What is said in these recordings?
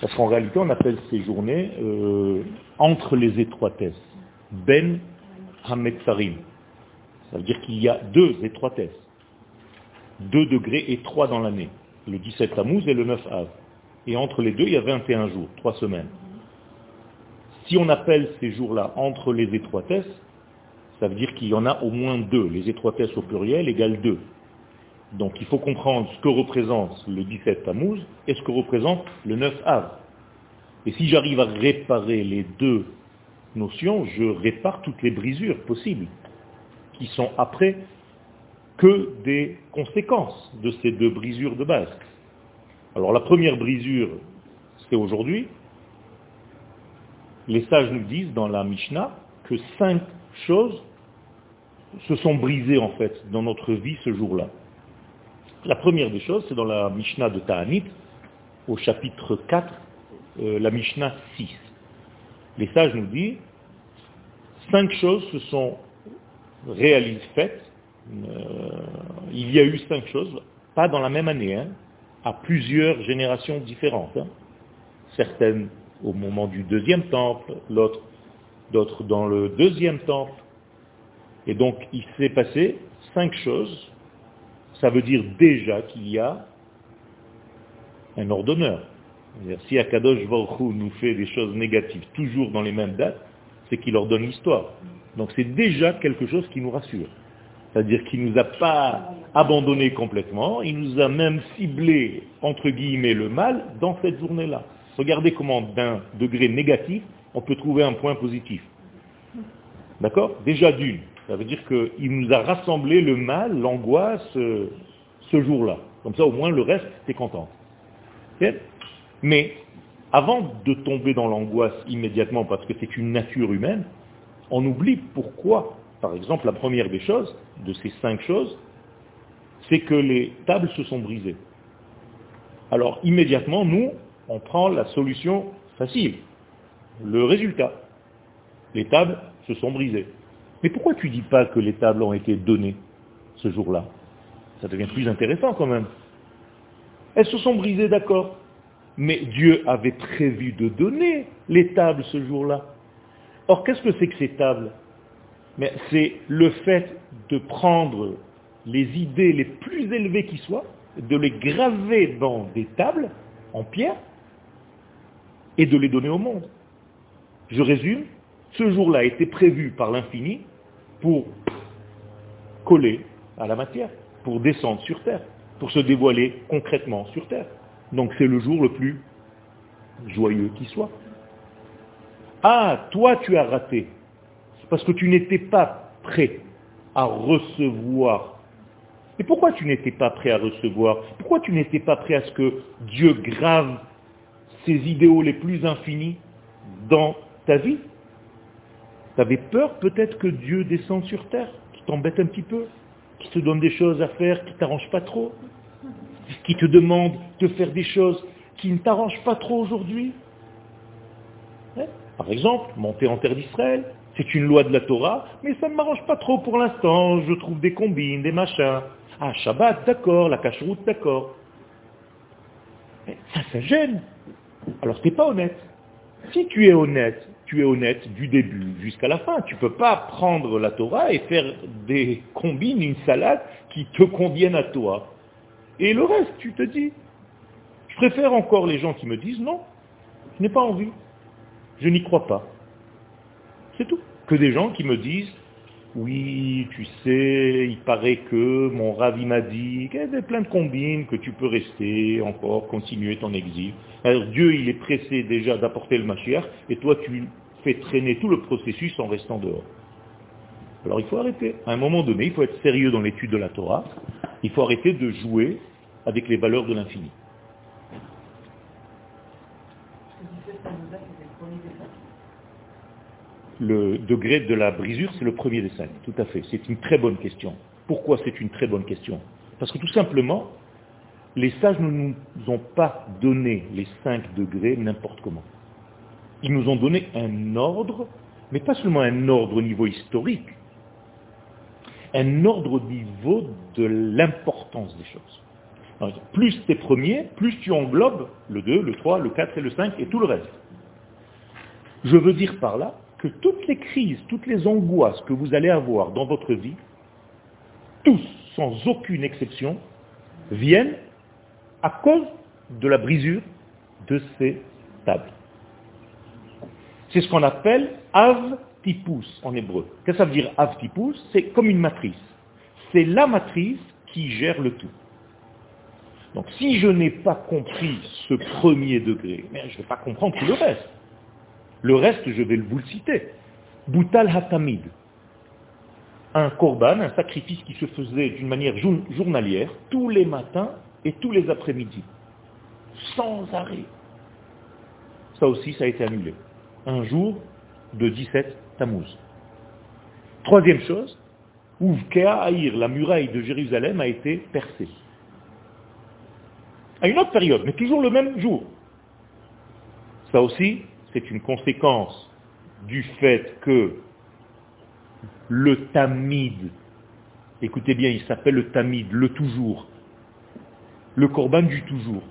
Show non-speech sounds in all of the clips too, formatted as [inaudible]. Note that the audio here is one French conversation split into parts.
Parce qu'en réalité, on appelle ces journées euh, entre les étroitesses. Ben Hametzarim. Ça veut dire qu'il y a deux étroitesses. Deux degrés étroits dans l'année. Le 17 Tammuz et le 9 Av. Et entre les deux, il y a 21 jours, trois semaines. Si on appelle ces jours-là entre les étroitesses, ça veut dire qu'il y en a au moins deux. Les étroitesses au pluriel égale deux. Donc il faut comprendre ce que représente le 17 Tammuz et ce que représente le 9 Av. Et si j'arrive à réparer les deux notions, je répare toutes les brisures possibles, qui sont après que des conséquences de ces deux brisures de base. Alors la première brisure, c'est aujourd'hui. Les sages nous disent dans la Mishnah que cinq choses se sont brisées en fait dans notre vie ce jour-là. La première des choses, c'est dans la Mishnah de Ta'anit, au chapitre 4, euh, la Mishnah 6. Les sages nous disent, cinq choses se sont réalisées, faites. Euh, il y a eu cinq choses, pas dans la même année, hein, à plusieurs générations différentes. Hein. Certaines au moment du deuxième temple, l'autre, d'autres dans le deuxième temple. Et donc, il s'est passé cinq choses. Ça veut dire déjà qu'il y a un ordonneur. Si Akadosh Baruch nous fait des choses négatives toujours dans les mêmes dates, c'est qu'il ordonne l'histoire. Donc c'est déjà quelque chose qui nous rassure. C'est-à-dire qu'il ne nous a pas abandonné complètement, il nous a même ciblé, entre guillemets, le mal dans cette journée-là. Regardez comment d'un degré négatif, on peut trouver un point positif. D'accord? Déjà d'une. Ça veut dire qu'il nous a rassemblé le mal, l'angoisse, euh, ce jour-là. Comme ça, au moins, le reste, t'es content. Mais, avant de tomber dans l'angoisse immédiatement, parce que c'est une nature humaine, on oublie pourquoi. Par exemple, la première des choses, de ces cinq choses, c'est que les tables se sont brisées. Alors, immédiatement, nous, on prend la solution facile. Le résultat. Les tables se sont brisées. Mais pourquoi tu dis pas que les tables ont été données ce jour-là? Ça devient plus intéressant quand même. Elles se sont brisées, d'accord. Mais Dieu avait prévu de donner les tables ce jour-là. Or, qu'est-ce que c'est que ces tables? C'est le fait de prendre les idées les plus élevées qui soient, de les graver dans des tables en pierre et de les donner au monde. Je résume, ce jour-là a été prévu par l'infini pour coller à la matière, pour descendre sur Terre, pour se dévoiler concrètement sur Terre. Donc c'est le jour le plus joyeux qui soit. Ah, toi tu as raté, parce que tu n'étais pas prêt à recevoir. Et pourquoi tu n'étais pas prêt à recevoir? Pourquoi tu n'étais pas prêt à ce que Dieu grave ses idéaux les plus infinis dans ta vie? Tu avais peur peut-être que Dieu descende sur terre, qui t'embête un petit peu, qui te donne des choses à faire qui ne t'arrangent pas trop, qui te demande de faire des choses qui ne t'arrangent pas trop aujourd'hui. Par exemple, monter en terre d'Israël, c'est une loi de la Torah, mais ça ne m'arrange pas trop pour l'instant, je trouve des combines, des machins. Ah, Shabbat, d'accord, la cacheroute, d'accord. Ça, ça gêne. Alors tu n'es pas honnête. Si tu es honnête, tu es honnête du début jusqu'à la fin. Tu ne peux pas prendre la Torah et faire des combines, une salade qui te conviennent à toi. Et le reste, tu te dis. Je préfère encore les gens qui me disent non, je n'ai pas envie. Je n'y crois pas. C'est tout. Que des gens qui me disent oui, tu sais, il paraît que mon ravi m'a dit qu'il y avait plein de combines, que tu peux rester encore, continuer ton exil. Alors Dieu, il est pressé déjà d'apporter le Mashiach, et toi, tu fais traîner tout le processus en restant dehors. Alors il faut arrêter. À un moment donné, il faut être sérieux dans l'étude de la Torah. Il faut arrêter de jouer avec les valeurs de l'infini. Le degré de la brisure, c'est le premier des cinq. Tout à fait. C'est une très bonne question. Pourquoi c'est une très bonne question? Parce que tout simplement, les sages ne nous ont pas donné les cinq degrés n'importe comment. Ils nous ont donné un ordre, mais pas seulement un ordre au niveau historique, un ordre au niveau de l'importance des choses. Plus t'es premier, plus tu englobes le 2, le 3, le 4 et le 5 et tout le reste. Je veux dire par là que toutes les crises, toutes les angoisses que vous allez avoir dans votre vie, tous, sans aucune exception, viennent à cause de la brisure de ces tables. C'est ce qu'on appelle av tipus en hébreu. Qu'est-ce que ça veut dire av tipus C'est comme une matrice. C'est la matrice qui gère le tout. Donc si je n'ai pas compris ce premier degré, je ne vais pas comprendre tout le reste. Le reste, je vais vous le citer. Boutal Hatamid. Un korban, un sacrifice qui se faisait d'une manière journalière, tous les matins et tous les après-midi. Sans arrêt. Ça aussi, ça a été annulé. Un jour de 17 Tammuz. Troisième chose, Ouvkea Aïr, la muraille de Jérusalem, a été percée. À une autre période, mais toujours le même jour. Ça aussi, c'est une conséquence du fait que le tamid, écoutez bien, il s'appelle le tamid, le toujours, le corban du toujours,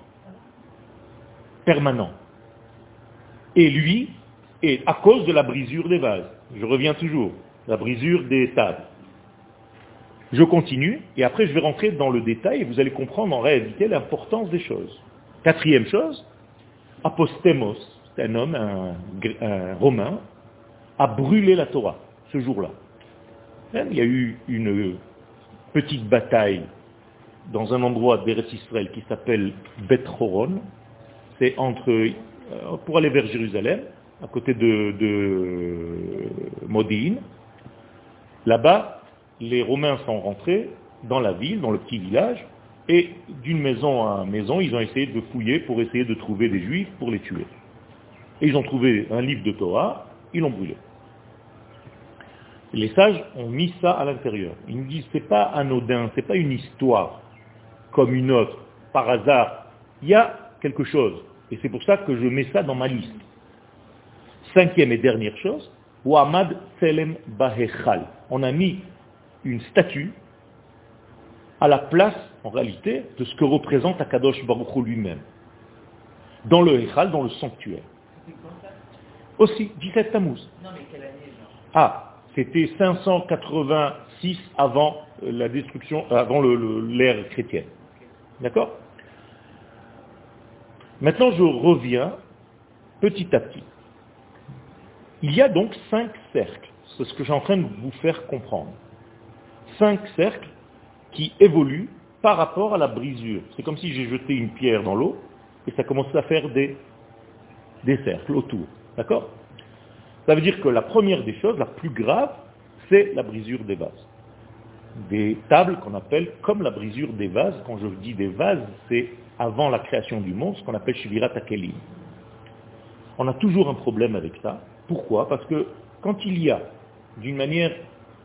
permanent. Et lui à cause de la brisure des vases. Je reviens toujours, la brisure des tables. Je continue, et après je vais rentrer dans le détail, et vous allez comprendre en réalité l'importance des choses. Quatrième chose, apostemos, un homme, un, romain, a brûlé la Torah ce jour-là. Il y a eu une petite bataille dans un endroit d'Eretz qui s'appelle Bet Horon. C'est entre, euh, pour aller vers Jérusalem, à côté de, de Là-bas, les Romains sont rentrés dans la ville, dans le petit village, et d'une maison à maison, ils ont essayé de fouiller pour essayer de trouver des juifs pour les tuer. Et ils ont trouvé un livre de Torah, ils l'ont brûlé. Les sages ont mis ça à l'intérieur. Ils nous disent, c'est pas anodin, c'est pas une histoire comme une autre, par hasard. Il y a quelque chose. Et c'est pour ça que je mets ça dans ma liste. Cinquième et dernière chose, Wahmad Selem Bahechal. On a mis une statue à la place, en réalité, de ce que représente Akadosh Baruch lui-même. Dans le Echal, dans le sanctuaire. Aussi, 17 Tammuz. Non, mais quelle année, Ah, c'était 586 avant euh, la destruction, euh, avant l'ère chrétienne. D'accord? Maintenant, je reviens petit à petit. Il y a donc cinq cercles. C'est ce que suis en train de vous faire comprendre. Cinq cercles qui évoluent par rapport à la brisure. C'est comme si j'ai jeté une pierre dans l'eau et ça commence à faire des, des cercles autour. D'accord? Ça veut dire que la première des choses, la plus grave, c'est la brisure des vases. Des tables qu'on appelle comme la brisure des vases. Quand je dis des vases, c'est avant la création du monde, ce qu'on appelle Shivirat Akelim. On a toujours un problème avec ça. Pourquoi? Parce que quand il y a, d'une manière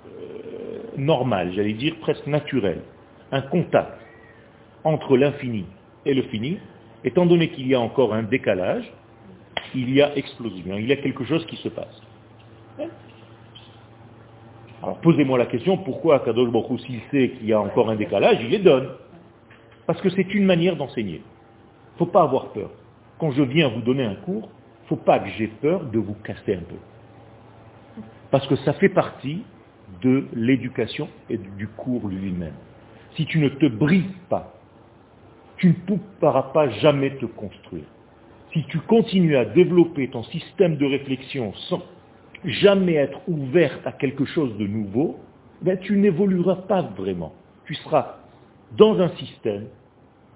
euh, normale, j'allais dire presque naturelle, un contact entre l'infini et le fini, étant donné qu'il y a encore un décalage, il y a explosion, il y a quelque chose qui se passe. Alors posez-moi la question, pourquoi Kadosh Baruch s'il sait qu'il y a encore un décalage, il les donne Parce que c'est une manière d'enseigner. Il ne faut pas avoir peur. Quand je viens vous donner un cours, il ne faut pas que j'ai peur de vous casser un peu. Parce que ça fait partie de l'éducation et du cours lui-même. Si tu ne te brises pas, tu ne pourras pas jamais te construire si tu continues à développer ton système de réflexion sans jamais être ouvert à quelque chose de nouveau, ben tu n'évolueras pas vraiment. Tu seras dans un système,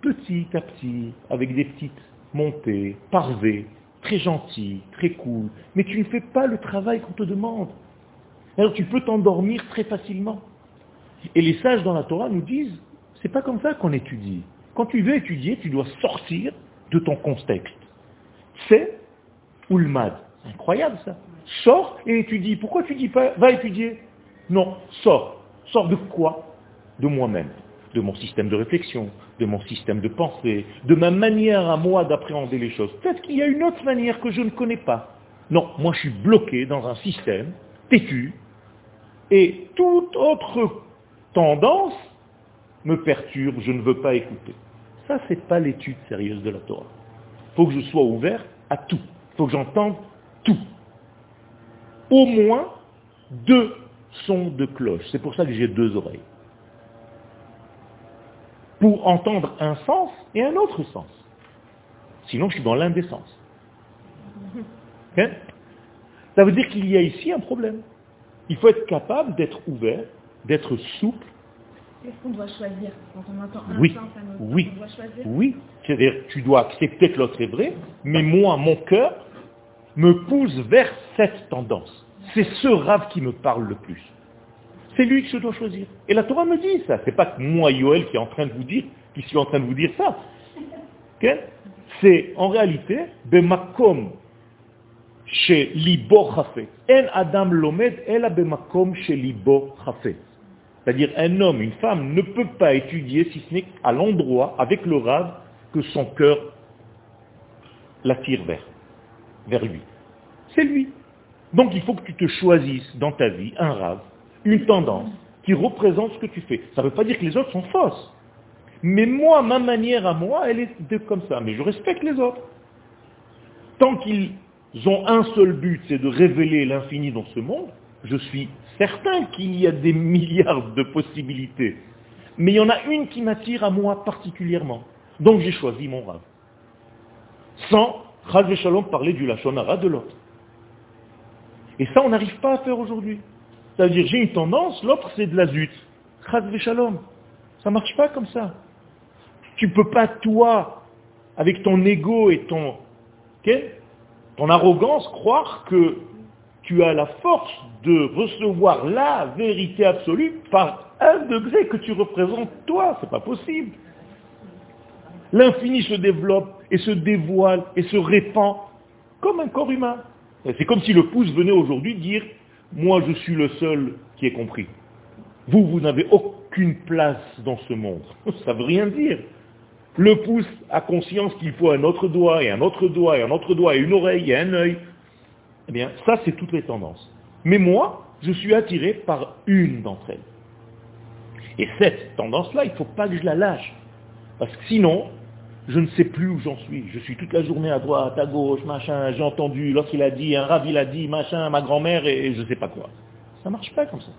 petit à petit, avec des petites montées, parvées, très gentil, très cool, mais tu ne fais pas le travail qu'on te demande. Alors tu peux t'endormir très facilement. Et les sages dans la Torah nous disent, c'est pas comme ça qu'on étudie. Quand tu veux étudier, tu dois sortir de ton contexte c'est Ulmad. Incroyable ça. Sors et étudie. Pourquoi tu dis pas, va étudier? Non, sors. Sors de quoi? De moi-même, de mon système de réflexion, de mon système de pensée, de ma manière à moi d'appréhender les choses. Peut-être qu'il y a une autre manière que je ne connais pas. Non, moi je suis bloqué dans un système têtu, et toute autre tendance me perturbe, je ne veux pas écouter. Ça, c'est pas l'étude sérieuse de la Torah. Il faut que je sois ouvert à tout. Il faut que j'entende tout. Au moins deux sons de cloche. C'est pour ça que j'ai deux oreilles. Pour entendre un sens et un autre sens. Sinon, je suis dans l'indécence. [laughs] Hein? Ça veut dire qu'il y a ici un problème. Il faut être capable d'être ouvert, d'être souple. Est-ce qu'on doit choisir quand on entend un Oui, sens à notre oui, on doit choisir oui. C'est-à-dire, tu dois accepter que l'autre est vrai, mais moi, mon cœur me pousse vers cette tendance. C'est ce rave qui me parle le plus. C'est lui que je dois choisir. Et la Torah me dit ça. C'est pas que moi, Yoel, qui est en train de vous dire, qui suis en train de vous dire ça. C'est en réalité, bemakom chez libo chafet. En adam lomed ela bemakom chez libo chafet. C'est-à-dire un homme, une femme ne peut pas étudier si ce n'est à l'endroit, avec le rave, que son cœur l'attire vers, vers lui. C'est lui. Donc il faut que tu te choisisses dans ta vie un rave, une tendance qui représente ce que tu fais. Ça ne veut pas dire que les autres sont fausses. Mais moi, ma manière à moi, elle est comme ça. Mais je respecte les autres. Tant qu'ils ont un seul but, c'est de révéler l'infini dans ce monde, je suis certain qu'il y a des [laughs] milliards de possibilités. Mais il y en a une qui m'attire à moi particulièrement. Donc j'ai choisi mon rave. Sans, Chaz Shalom, parler du Lachonara de l'autre. Et ça, on n'arrive pas à faire aujourd'hui. Ça veut dire, j'ai une tendance, l'autre c'est de la zut. Chaz Shalom. Ça ne marche pas comme ça. Tu ne peux pas, toi, avec ton ego et ton, ton arrogance, croire que tu as la force de recevoir la vérité absolue par un degré que tu représentes toi. C'est pas possible. L'infini se développe et se dévoile et se répand comme un corps humain. C'est comme si le pouce venait aujourd'hui dire, moi je suis le seul qui est compris. Vous, vous n'avez aucune place dans ce monde. [laughs] Ça veut rien dire. Le pouce a conscience qu'il faut un autre doigt, et un autre doigt, et un autre doigt, et une oreille, et un œil. Eh bien, ça, c'est toutes les tendances. Mais moi, je suis attiré par une d'entre elles. Et cette tendance-là, il ne faut pas que je la lâche. Parce que sinon, je ne sais plus où j'en suis. Je suis toute la journée à droite, à gauche, machin, j'ai entendu, lorsqu'il a dit, un rave il a dit, machin, ma grand-mère, et je ne sais pas quoi. Ça ne marche pas comme ça.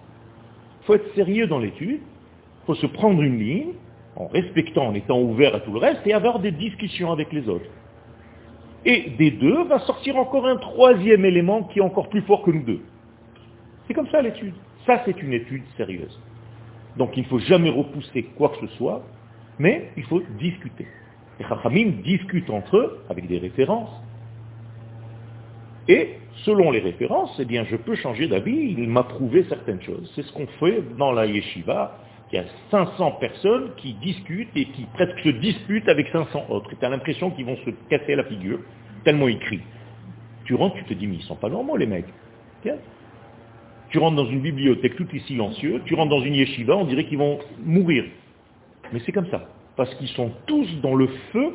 Il faut être sérieux dans l'étude, il faut se prendre une ligne, en respectant, en étant ouvert à tout le reste, et avoir des discussions avec les autres. Et des deux va sortir encore un troisième élément qui est encore plus fort que nous deux. C'est comme ça l'étude. Ça, c'est une étude sérieuse. Donc il ne faut jamais repousser quoi que ce soit, mais il faut discuter. Les Chachamim discutent entre eux avec des références. Et selon les références, eh bien, je peux changer d'avis, il m'a prouvé certaines choses. C'est ce qu'on fait dans la yeshiva. Il y a 500 personnes qui discutent et qui presque se disputent avec 500 autres. Et tu as l'impression qu'ils vont se casser la figure, tellement ils crient. Tu rentres, tu te dis, mais ils sont pas normaux les mecs. Tu rentres dans une bibliothèque, tout est silencieux, tu rentres dans une yeshiva, on dirait qu'ils vont mourir. Mais c'est comme ça. Parce qu'ils sont tous dans le feu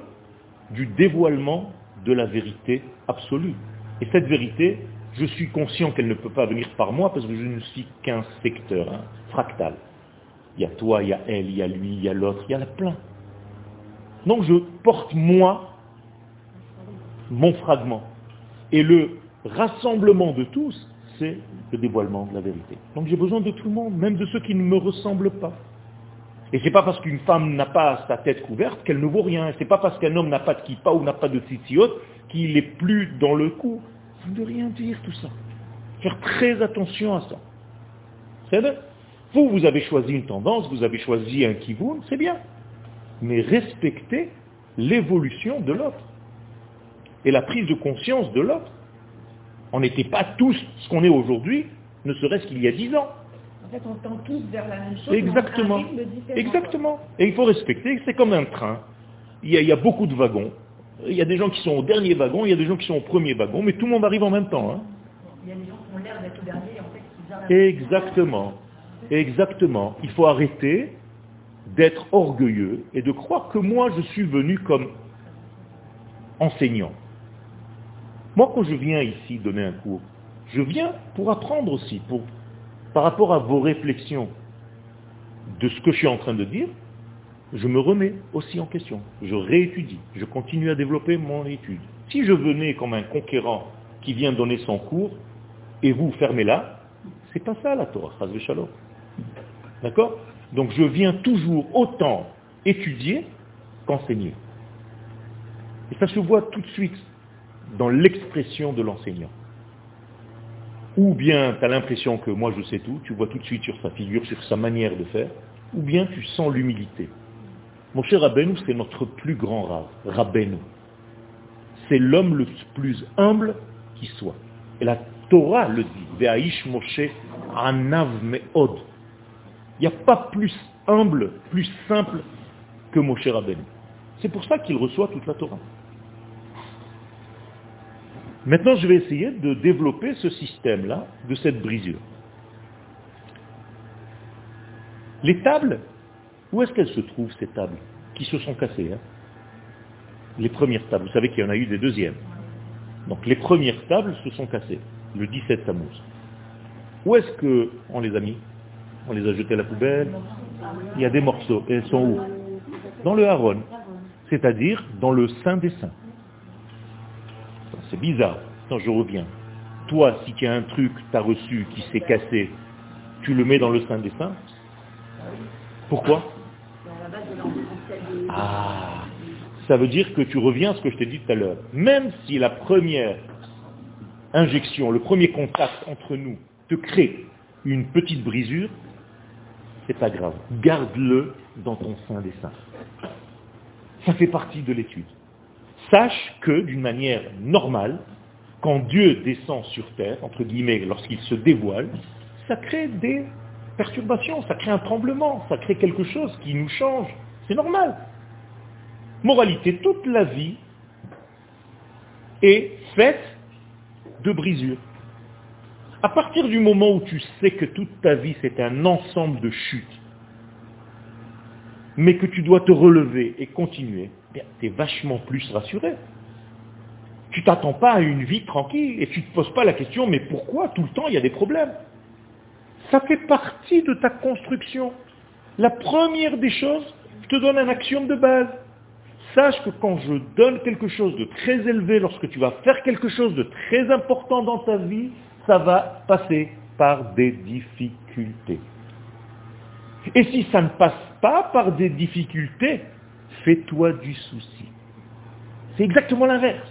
du dévoilement de la vérité absolue. Et cette vérité, je suis conscient qu'elle ne peut pas venir par moi parce que je ne suis qu'un secteur, hein, fractal. Il y a toi, il y a elle, il y a lui, il y a l'autre, il y en a plein. Donc je porte moi mon fragment. Et le rassemblement de tous, c'est le dévoilement de la vérité. Donc j'ai besoin de tout le monde, même de ceux qui ne me ressemblent pas. Et c'est pas parce qu'une femme n'a pas sa tête couverte qu'elle ne vaut rien. C'est pas parce qu'un homme n'a pas de kippa ou n'a pas de tzitziot qu'il est plus dans le coup. Ça ne veut rien dire tout ça. Faire très attention à ça. C'est Vous, vous avez choisi une tendance, vous avez choisi un kivoun, c'est bien. Mais respectez l'évolution de l'autre. Et la prise de conscience de l'autre. On n'était pas tous ce qu'on est aujourd'hui, ne serait-ce qu'il y a dix ans. En fait, on tend tous vers la même chose. Exactement. Exactement. Et il faut respecter, c'est comme un train. Il y, a, il y a beaucoup de wagons. Il y a des gens qui sont au dernier wagon, il y a des gens qui sont au premier wagon, mais tout le monde arrive en même temps. hein. Il y a des gens qui ont l'air d'être au dernier et en fait ils arrivent. Exactement. Il faut arrêter d'être orgueilleux et de croire que moi je suis venu comme enseignant. Moi quand je viens ici donner un cours, je viens pour apprendre aussi, pour, par rapport à vos réflexions de ce que je suis en train de dire, je me remets aussi en question. Je réétudie. Je continue à développer mon étude. Si je venais comme un conquérant qui vient donner son cours, et vous fermez là, c'est pas ça la Torah, Shalom. D'accord? Donc je viens toujours autant étudier qu'enseigner. Et ça se voit tout de suite dans l'expression de l'enseignant. Ou bien tu as l'impression que moi je sais tout, tu vois tout de suite sur sa figure, sur sa manière de faire, ou bien tu sens l'humilité. Mon cher c'est notre plus grand rave, Rabbeinu. C'est l'homme le plus humble qui soit. Et la Torah le dit, Ve'aish Moshe Anav Me'od. Il n'y a pas plus humble, plus simple que Moshe Rabbeinu. C'est pour ça qu'il reçoit toute la Torah. Maintenant, je vais essayer de développer ce système-là, de cette brisure. Les tables, où est-ce qu'elles se trouvent, ces tables Qui se sont cassées hein? Les premières tables, vous savez qu'il y en a eu des deuxièmes. Donc les premières tables se sont cassées, le 17 Tammuz. Où est-ce qu'on les a mis? On les a jetées à la poubelle Il y a des morceaux. Et elles sont où? Dans le haron, c'est-à-dire dans le Saint des Saints. C'est bizarre. Quand je reviens. Toi, si tu as un truc, tu as reçu, qui s'est cassé, tu le mets dans le Saint des Saints? Pourquoi? Ah, ça veut dire que tu reviens à ce que je t'ai dit tout à l'heure. Même si la première injection, le premier contact entre nous te crée une petite brisure, c'est pas grave. Garde-le dans ton sein des saints. Ça fait partie de l'étude. Sache que, d'une manière normale, quand Dieu descend sur terre, entre guillemets, lorsqu'il se dévoile, ça crée des perturbations, ça crée un tremblement, ça crée quelque chose qui nous change. C'est normal. Moralité, toute la vie est faite de brisures. À partir du moment où tu sais que toute ta vie c'est un ensemble de chutes, mais que tu dois te relever et continuer, tu es vachement plus rassuré. Tu t'attends pas à une vie tranquille et tu ne te poses pas la question, mais pourquoi tout le temps il y a des problèmes? Ça fait partie de ta construction. La première des choses, je te donne un axiome de base. Sache que quand je donne quelque chose de très élevé, lorsque tu vas faire quelque chose de très important dans ta vie, ça va passer par des difficultés. Et si ça ne passe pas par des difficultés, fais-toi du souci. C'est exactement l'inverse.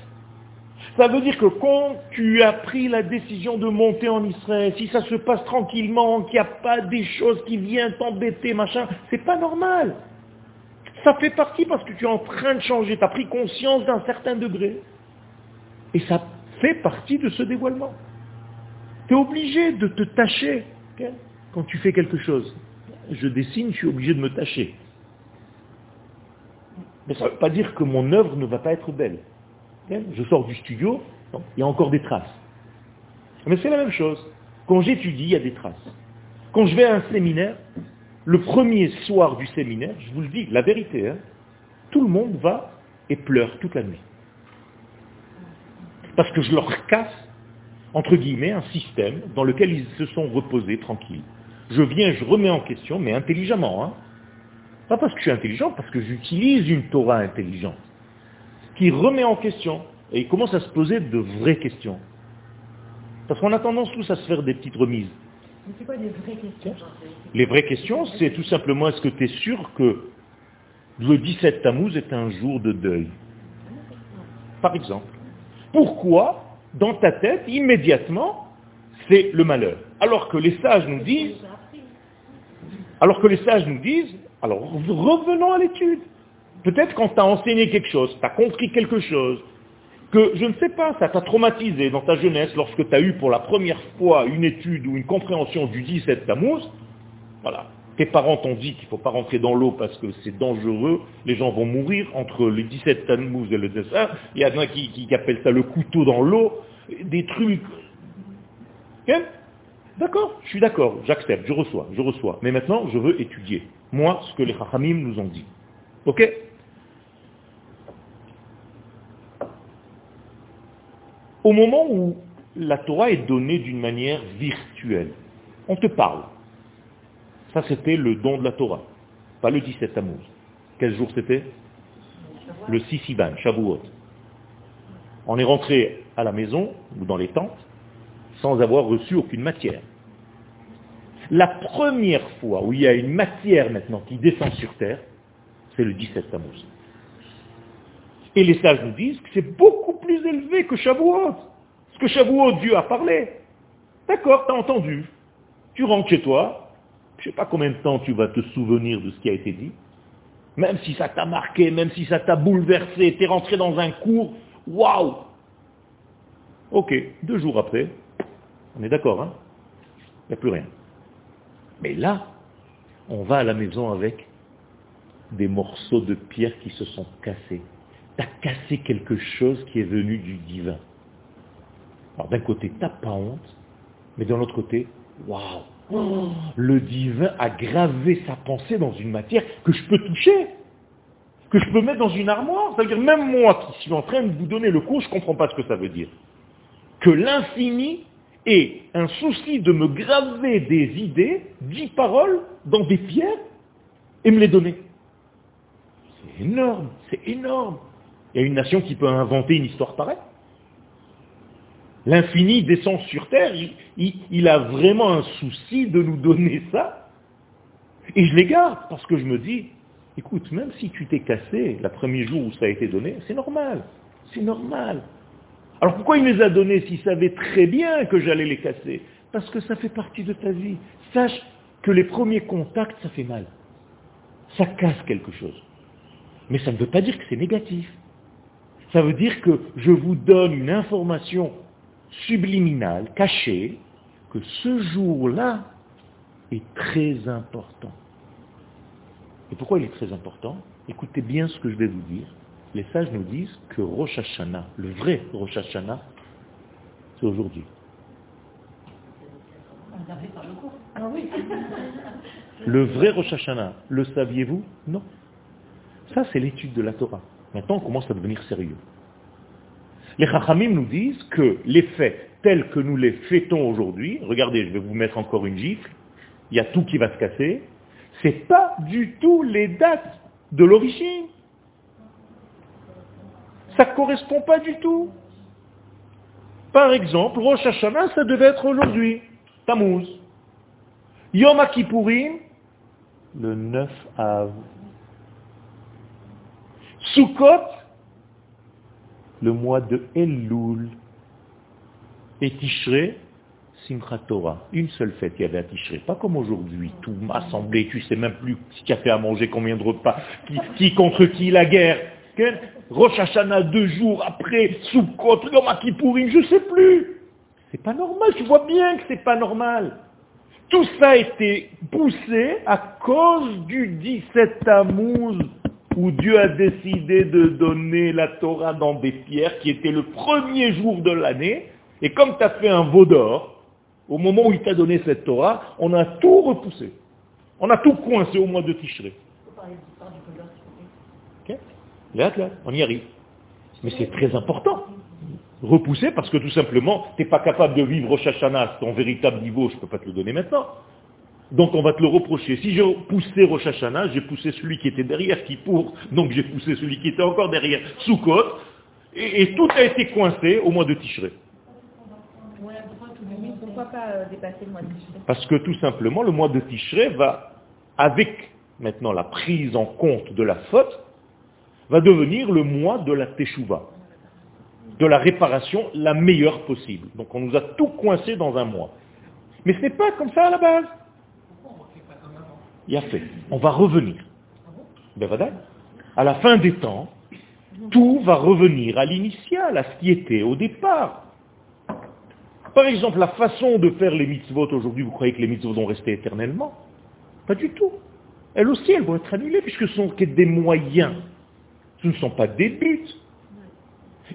Ça veut dire que quand tu as pris la décision de monter en Israël, si ça se passe tranquillement, qu'il n'y a pas des choses qui viennent t'embêter, machin, c'est pas normal. Ça fait partie parce que tu es en train de changer, tu as pris conscience d'un certain degré. Et ça fait partie de ce dévoilement. Tu es obligé de te tâcher quand tu fais quelque chose. Je dessine, je suis obligé de me tâcher. Mais ça ne veut pas dire que mon œuvre ne va pas être belle. Je sors du studio, il y a encore des traces. Mais c'est la même chose. Quand j'étudie, il y a des traces. Quand je vais à un séminaire, le premier soir du séminaire, je vous le dis, la vérité, hein, tout le monde va et pleure toute la nuit. Parce que je leur casse, entre guillemets, un système dans lequel ils se sont reposés tranquilles. Je viens, je remets en question, mais intelligemment. Hein. Pas parce que je suis intelligent, parce que j'utilise une Torah intelligente qui remet en question et il commence à se poser de vraies questions. Parce qu'on a tendance tous à se faire des petites remises. Mais c'est quoi des vraies questions? Les vraies questions, c'est tout simplement est-ce que tu es sûr que le 17 Tammuz est un jour de deuil? Par exemple. Pourquoi, dans ta tête, immédiatement, c'est le malheur Alors que les sages nous disent, alors que les sages nous disent, alors revenons à l'étude. Peut-être quand tu as enseigné quelque chose, tu as compris quelque chose, que je ne sais pas, ça t'a traumatisé dans ta jeunesse lorsque tu as eu pour la première fois une étude ou une compréhension du 17 Tammuz, voilà. Tes parents t'ont dit qu'il ne faut pas rentrer dans l'eau parce que c'est dangereux, les gens vont mourir entre le 17 Tammuz et le dessin. Il y a des qui, qui, appellent ça le couteau dans l'eau, des trucs. D'accord, je suis d'accord, j'accepte, je reçois, je reçois. Mais maintenant, je veux étudier, moi, ce que les Chachamim nous ont dit. Ok? Au moment où la Torah est donnée d'une manière virtuelle, on te parle. Ça, c'était le don de la Torah, pas le 17 Tammuz. Quel jour c'était? Le Sissiban, Shavuot. On est rentré à la maison, ou dans les tentes, sans avoir reçu aucune matière. La première fois où il y a une matière maintenant qui descend sur terre, c'est le 17 Tammuz. Et les sages nous disent que c'est beaucoup plus élevé que Shavuot. Parce que Shavuot, Dieu a parlé. D'accord, tu as entendu. Tu rentres chez toi, je ne sais pas combien de temps tu vas te souvenir de ce qui a été dit. Même si ça t'a marqué, même si ça t'a bouleversé, tu es rentré dans un cours, waouh Ok, deux jours après, on est d'accord, hein? Il n'y a plus rien. Mais là, on va à la maison avec des morceaux de pierre qui se sont cassés. Tu as cassé quelque chose qui est venu du divin. Alors d'un côté, tu n'as pas honte, mais de l'autre côté, waouh Le divin a gravé sa pensée dans une matière que je peux toucher, que je peux mettre dans une armoire. C'est-à-dire même moi qui suis en train de vous donner le cours, je ne comprends pas ce que ça veut dire. Que l'infini ait un souci de me graver des idées, dix paroles, dans des pierres, et me les donner. C'est énorme, c'est énorme. Il y a une nation qui peut inventer une histoire pareille. L'infini descend sur terre, il, a vraiment un souci de nous donner ça. Et je les garde parce que je me dis, écoute, même si tu t'es cassé le premier jour où ça a été donné, c'est normal. C'est normal. Alors pourquoi il les a donnés s'il savait très bien que j'allais les casser? Parce que ça fait partie de ta vie. Sache que les premiers contacts, ça fait mal. Ça casse quelque chose. Mais ça ne veut pas dire que c'est négatif. Ça veut dire que je vous donne une information subliminale, cachée, que ce jour-là est très important. Et pourquoi il est très important? Écoutez bien ce que je vais vous dire. Les sages nous disent que Rosh Hashanah, le vrai Rosh Hashanah, c'est aujourd'hui. [laughs] Le vrai Rosh Hashanah, le saviez-vous? Non. Ça, c'est l'étude de la Torah. Maintenant, on commence à devenir sérieux. Les Chachamim nous disent que les faits tels que nous les fêtons aujourd'hui, regardez, je vais vous mettre encore une gifle, il y a tout qui va se casser, c'est pas du tout les dates de l'origine. Ça ne correspond pas du tout. Par exemple, Rosh Hashanah, ça devait être aujourd'hui, Tammuz. Yom Kippourim, le 9 av. Sukkot, le mois de Elul. Et Tishré, Simchat Torah. Une seule fête il y avait à Tishré. Pas comme aujourd'hui, tout assemblé, tu sais même plus qui a fait à manger, combien de repas, qui, contre qui la guerre. Rosh Hashanah deux jours après, Sukkot, Yom Kippourim, je sais plus. C'est pas normal, tu vois bien que c'est pas normal. Tout ça a été poussé à cause du 17 Tammuz où Dieu a décidé de donner la Torah dans des pierres, qui était le premier jour de l'année, et comme tu as fait un veau d'or, au moment où il t'a donné cette Torah, on a tout repoussé. On a tout coincé au mois de Tishré. Là, là, on y arrive. Mais c'est très important. Repousser parce que tout simplement, tu n'es pas capable de vivre au Shachana, ton véritable niveau, je ne peux pas te le donner maintenant. Donc on va te le reprocher. Si j'ai poussé Rosh Hashanah, j'ai poussé celui qui était derrière qui pour, donc j'ai poussé celui qui était encore derrière Soukot, et, et tout a été coincé au mois de Tishré. Parce que tout simplement, le mois de Tishré va, avec maintenant la prise en compte de la faute, va devenir le mois de la Teshuvah, de la réparation la meilleure possible. Donc on nous a tout coincé dans un mois. Mais ce n'est pas comme ça à la base. Il a fait. On va revenir. Ben, à la fin des temps, tout va revenir à l'initial, à ce qui était au départ. Par exemple, la façon de faire les mitzvot aujourd'hui, vous croyez que les mitzvot vont rester éternellement? Pas du tout. Elles aussi, elles vont être annulées puisque ce sont des moyens. Ce ne sont pas des buts.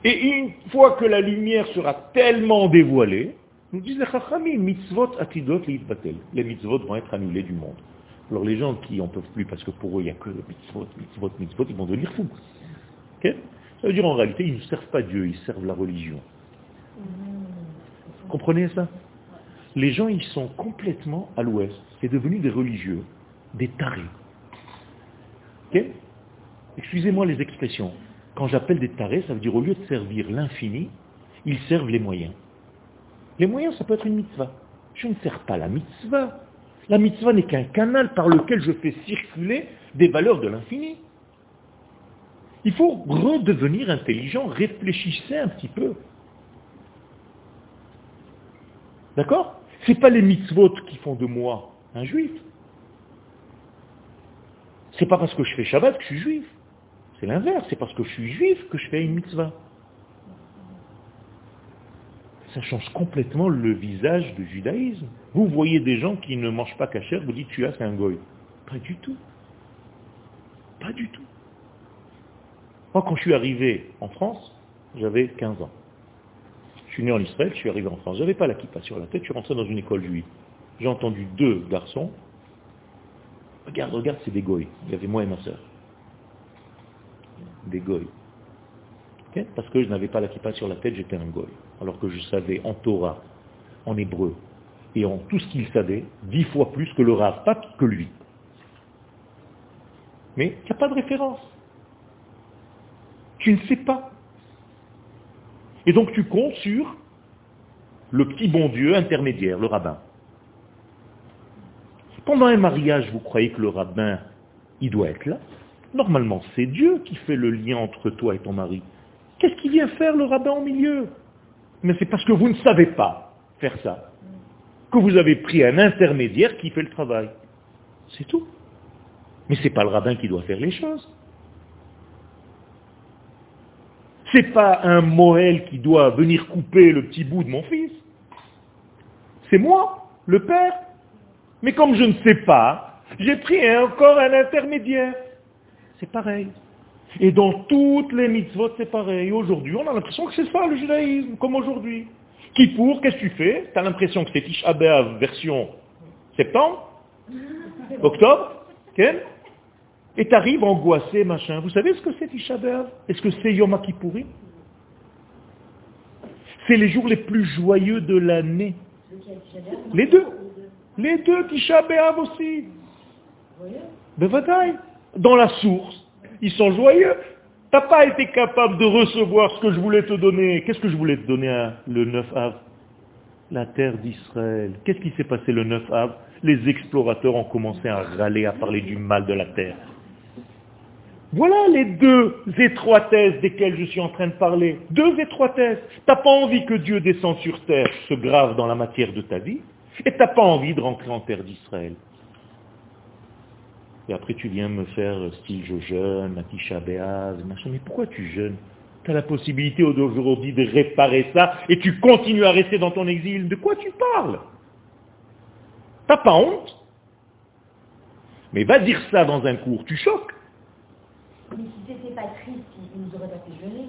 Et une fois que la lumière sera tellement dévoilée, nous disent les chachamim, mitzvot atidot Les mitzvot vont être annulés du monde. Alors les gens qui en peuvent plus, parce que pour eux, il n'y a que le mitzvot, mitzvot, mitzvot, ils vont devenir fous. Ça veut dire en réalité, ils ne servent pas Dieu, ils servent la religion. Vous comprenez ça? Les gens, ils sont complètement à l'ouest. C'est devenu des religieux, des tarés. excusez-moi les expressions, quand j'appelle des tarés, ça veut dire au lieu de servir l'infini, ils servent les moyens. Les moyens, ça peut être une mitzvah. Je ne sers pas la mitzvah. La mitzvah n'est qu'un canal par lequel je fais circuler des valeurs de l'infini. Il faut redevenir intelligent, réfléchissez un petit peu. D'accord? Ce n'est pas les mitzvot qui font de moi un juif. C'est pas parce que je fais Shabbat que je suis juif. C'est l'inverse, c'est parce que je suis juif que je fais une mitzvah. Ça change complètement le visage du judaïsme. Vous voyez des gens qui ne mangent pas cachère, vous dites tu as c'est un goy. Pas du tout. Pas du tout. Moi, quand je suis arrivé en France, j'avais 15 ans. Je suis né en Israël, je suis arrivé en France. Je n'avais pas la kippa sur la tête, je suis rentré dans une école juive. J'ai entendu deux garçons. Regarde, regarde, c'est des goy. Il y avait moi et ma soeur. Des goy. Parce que je n'avais pas la kippa sur la tête, j'étais un goy. Alors que je savais en Torah, en hébreu, et en tout ce qu'il savait, dix fois plus que le Rav, pas que lui. Mais il n'y a pas de référence. Tu ne sais pas. Et donc tu comptes sur le petit bon Dieu intermédiaire, le rabbin. Pendant un mariage, vous croyez que le rabbin, il doit être là? Normalement, c'est Dieu qui fait le lien entre toi et ton mari. Qu'est-ce qu'il vient faire le rabbin au milieu? Mais c'est parce que vous ne savez pas faire ça, que vous avez pris un intermédiaire qui fait le travail. C'est tout. Mais ce n'est pas le rabbin qui doit faire les choses. C'est pas un Moël qui doit venir couper le petit bout de mon fils. C'est moi, le père. Mais comme je ne sais pas, j'ai pris encore un intermédiaire. C'est pareil. Et dans toutes les mitzvot, c'est pareil. Aujourd'hui, on a l'impression que c'est ça le judaïsme, comme aujourd'hui. Qui pour, qu'est-ce que tu fais? Tu as l'impression que c'est Tish version septembre, octobre, quel et tu arrives angoissé, machin. Vous savez ce que c'est Tisha Est-ce que c'est Yom Kippourim C'est les jours les plus joyeux de l'année. Les deux. Les deux Tisha aussi. Bevadaï. Dans la source, ils sont joyeux. Tu n'as pas été capable de recevoir ce que je voulais te donner. Qu'est-ce que je voulais te donner le 9 av? La terre d'Israël. Qu'est-ce qui s'est passé le 9 av? Les explorateurs ont commencé à râler, à parler du mal de la terre. Voilà les deux étroitesses desquelles je suis en train de parler. Deux étroitesses. T'as pas envie que Dieu descende sur terre, se grave dans la matière de ta vie, et t'as pas envie de rentrer en terre d'Israël. Et après tu viens me faire style je jeûne, Matisha Béaz, machin. Mais pourquoi tu jeûnes? Tu as la possibilité aujourd'hui de réparer ça et tu continues à rester dans ton exil. De quoi tu parles? T'as pas honte? Mais va dire ça dans un cours, tu choques. Mais si c'était pas triste, il nous aurait pas fait jeûner.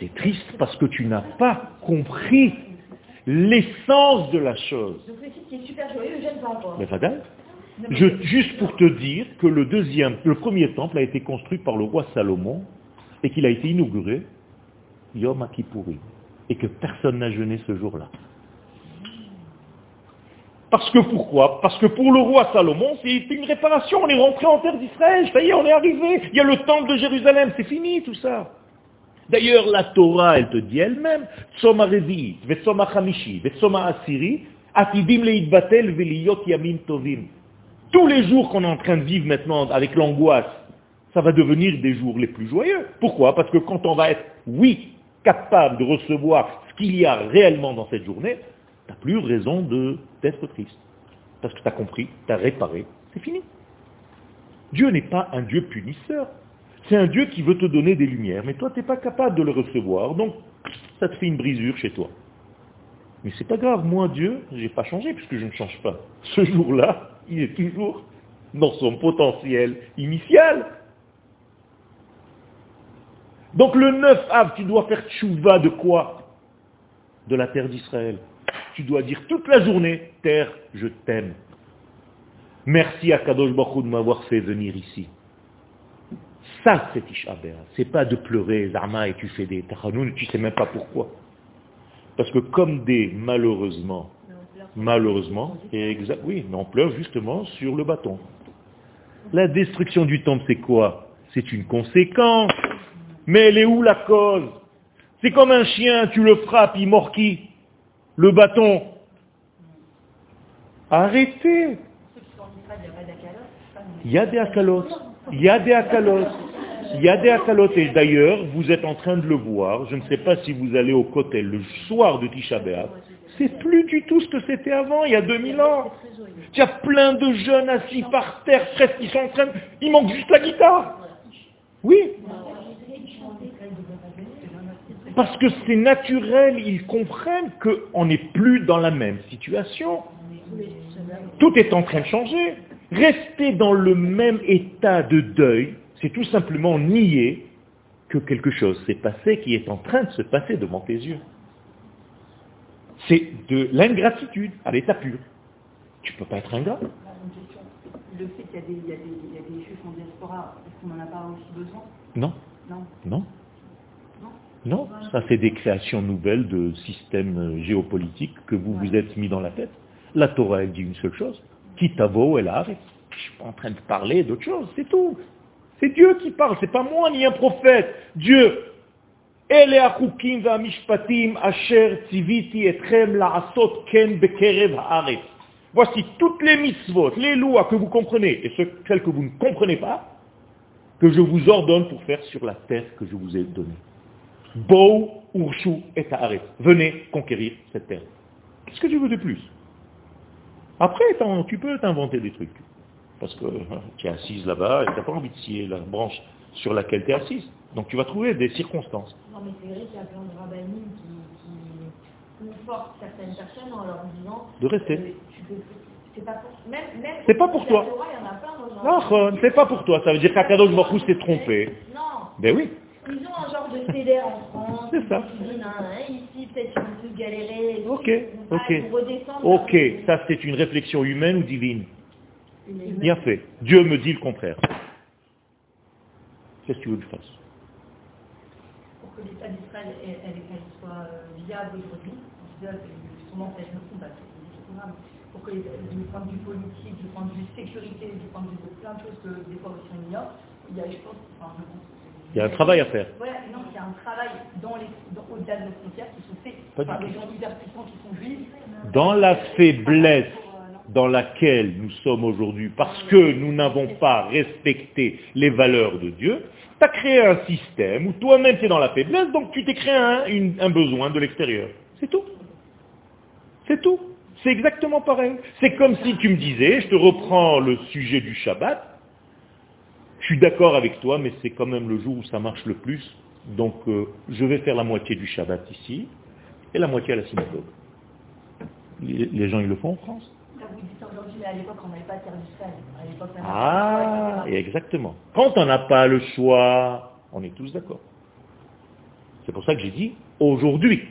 C'est triste parce que tu n'as pas compris l'essence de la chose. Donc le site qui est super joyeux, pas encore. Mais je, juste pour te dire que le deuxième, le premier temple a été construit par le roi Salomon et qu'il a été inauguré Yom Kippourim et que personne n'a jeûné ce jour-là. Parce que pourquoi? Parce que pour le roi Salomon, c'est une réparation. On est rentré en terre d'Israël. Ça y est, on est arrivé. Il y a le temple de Jérusalem. C'est fini tout ça. D'ailleurs, la Torah, elle te dit elle-même, Tsoma Revi, Vetsoma Hamishi, Vetsoma Asiri, Atidim Leidbatel Veliyot Yamim Tovim. Tous les jours qu'on est en train de vivre maintenant avec l'angoisse, ça va devenir des jours les plus joyeux. Pourquoi? Parce que quand on va être, oui, capable de recevoir ce qu'il y a réellement dans cette journée, tu n'as plus raison d'être triste. Parce que tu as compris, tu as réparé, c'est fini. Dieu n'est pas un Dieu punisseur. C'est un Dieu qui veut te donner des lumières, mais toi, tu n'es pas capable de le recevoir, donc ça te fait une brisure chez toi. Mais c'est pas grave, moi, Dieu, je n'ai pas changé puisque je ne change pas. Ce jour-là, il est toujours dans son potentiel initial. Donc le 9 av, tu dois faire tchouva de quoi? De la terre d'Israël tu dois dire toute la journée, Terre, je t'aime. Merci à Kadosh Baruch de m'avoir fait venir ici. Ça, c'est Isha C'est pas de pleurer, Zama, et tu fais des tachanoun, tu sais même pas pourquoi. Parce que comme des, malheureusement, malheureusement, exact, oui, mais on pleure justement sur le bâton. La destruction du temple, c'est quoi? C'est une conséquence. Mais elle est où la cause? C'est comme un chien, tu le frappes, il mord qui Le bâton. Arrêtez. Il y a des akalos. Il y a des akalos. Il y a des akalos. Et d'ailleurs, vous êtes en train de le voir. Je ne sais pas si vous allez au côté le soir de Tisha. C'est plus du tout ce que c'était avant, il y a 2000 ans. Il y a plein de jeunes assis par terre, presque, ils sont en train de... Il manque juste la guitare. Oui. Parce que c'est naturel, ils comprennent qu'on n'est plus dans la même situation. Tout est en train de changer. Rester dans le même état de deuil, c'est tout simplement nier que quelque chose s'est passé qui est en train de se passer devant tes yeux. C'est de l'ingratitude à l'état pur. Tu ne peux pas être ingrat. Le fait qu'il y, a des juifs en diaspora, est-ce qu'on n'en a pas aussi besoin? Non. Non. Non. Non, ça c'est des créations nouvelles de systèmes géopolitiques que vous vous êtes mis dans la tête. La Torah, elle dit une seule chose. Kitavo, elle arrête. Je ne suis pas en train de parler d'autre chose, c'est tout. C'est Dieu qui parle, c'est pas moi ni un prophète. Dieu. Voici toutes les mitzvot, les lois que vous comprenez et celles que vous ne comprenez pas, que je vous ordonne pour faire sur la terre que je vous ai donnée. Bo, Urshu et Ta'aret. Venez conquérir cette terre. Qu'est-ce que tu veux de plus? Après, tu peux t'inventer des trucs. Parce que tu es assise là-bas et tu n'as pas envie de scier la branche sur laquelle tu es assise. Donc tu vas trouver des circonstances. Non, mais c'est vrai qu'il y a plein de rabbinines qui, qui confortent certaines personnes en leur disant de rester. C'est pas pour, même, même c'est pas pour toi. Non, c'est pas pour toi. Ça veut dire qu'Akadosh Baruch s'est trompé. Non. Ben oui. Ils ont un genre de fédère en France. C'est ça. Dit, non, ici, peut-être vont plus galérer. Ok, ok. Ok, ça c'est une réflexion humaine ou divine? Bien fait. Dieu me dit le contraire. Qu'est-ce que tu veux que je fasse? Que l'État d'Israël elle, elle, elle soit euh, viable aujourd'hui, justement, peut-être me trompe, pour que du point de vue politique, du point de vue sécurité, du point de vue de plein de choses que des fois aussi on ignore, il y a, je pense, enfin, je pense il y a un travail à faire. Voilà, non, il y a un travail dans les, dans, au-delà de nos frontières qui sont faits par des gens hyper puissants qui sont juifs. Dans la faiblesse dans laquelle nous sommes aujourd'hui, parce que nous n'avons pas respecté les valeurs de Dieu, tu as créé un système où toi-même tu es dans la faiblesse, donc tu t'es créé un, besoin de l'extérieur. C'est tout. C'est tout. C'est exactement pareil. C'est comme si tu me disais, je te reprends le sujet du Shabbat, je suis d'accord avec toi, mais c'est quand même le jour où ça marche le plus. Donc euh, je vais faire la moitié du Shabbat ici et la moitié à la synagogue. Les gens, ils le font en France. Ah, exactement. Quand on n'a pas le choix, on est tous d'accord. C'est pour ça que j'ai dit aujourd'hui.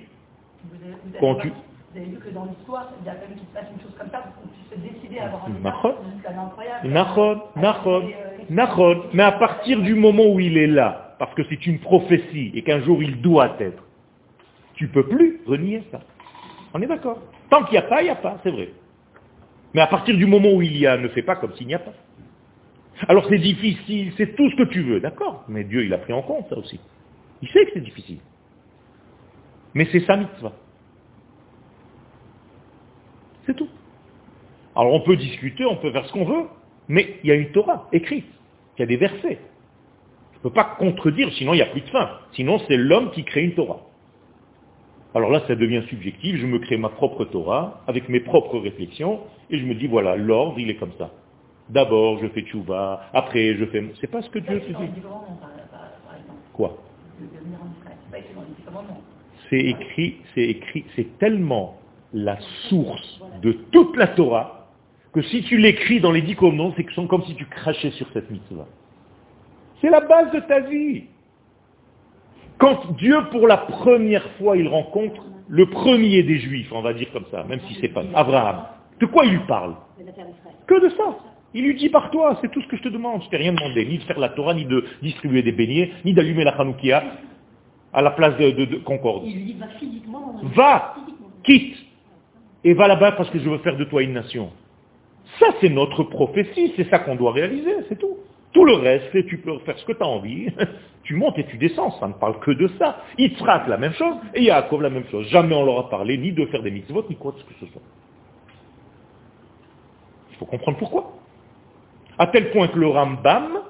Vous avez, vous avez, tu... vous avez vu que dans l'histoire, il a fallu qu'il se passe une chose comme ça pour qu'on puisse se décider à avoir un État. Nachon, Nachon, Nachon. Mais à partir du moment où il est là, parce que c'est une prophétie et qu'un jour il doit être, tu peux plus renier ça. On est d'accord. Tant qu'il n'y a pas, il n'y a pas, c'est vrai. Mais à partir du moment où il y a, ne fais pas comme s'il n'y a pas. Alors c'est difficile, c'est tout ce que tu veux, d'accord, mais Dieu il a pris en compte ça aussi. Il sait que c'est difficile. Mais c'est sa mitzvah. C'est tout. Alors on peut discuter, on peut faire ce qu'on veut, mais il y a une Torah écrite, il y a des versets. Je ne peux pas contredire, sinon il n'y a plus de fin. Sinon c'est l'homme qui crée une Torah. Alors là, ça devient subjectif, je me crée ma propre Torah, avec mes propres réflexions, et je me dis, voilà, l'ordre, il est comme ça. D'abord, je fais tchouva, après, je fais... C'est pas ce que Dieu te dit. Quoi C'est écrit, c'est écrit, c'est tellement la source de toute la Torah, que si tu l'écris dans les dix commandements, c'est comme si tu crachais sur cette mitzvah. C'est la base de ta vie. Quand Dieu, pour la première fois, il rencontre le premier des Juifs, on va dire comme ça, même si c'est pas Abraham, de quoi il lui parle? Que de ça? Il lui dit par toi, c'est tout ce que je te demande. Je t'ai rien demandé, ni de faire la Torah, ni de distribuer des beignets, ni d'allumer la Hanoukia à la place de, Concorde. Il lui dit, va physiquement Va, quitte, et va là-bas parce que je veux faire de toi une nation. Ça, c'est notre prophétie, c'est ça qu'on doit réaliser, c'est tout. Tout le reste, tu peux faire ce que tu as envie. [laughs] Tu montes et tu descends, ça ne parle que de ça. Yitzhak, la même chose, et Yaakov, la même chose. Jamais on leur a parlé ni de faire des mitzvot, ni quoi que ce soit. Il faut comprendre pourquoi. À tel point que le Rambam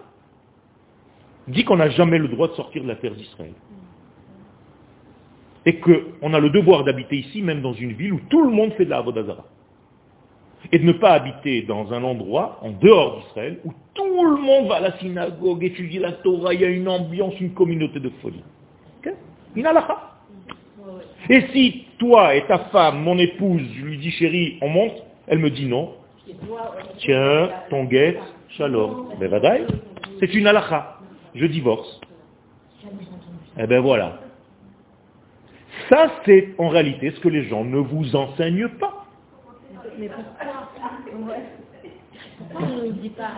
dit qu'on n'a jamais le droit de sortir de la terre d'Israël. Et qu'on a le devoir d'habiter ici, même dans une ville où tout le monde fait de la Avodazara et de ne pas habiter dans un endroit en dehors d'Israël où tout le monde va à la synagogue, étudier la Torah, il y a une ambiance, une communauté de folie. Okay? Et si toi et ta femme, mon épouse, je lui dis chérie, on monte, elle me dit non. Tiens, ton guet, shalom. Ben c'est une halakha. Je divorce. Eh ben voilà. Ça, c'est en réalité ce que les gens ne vous enseignent pas.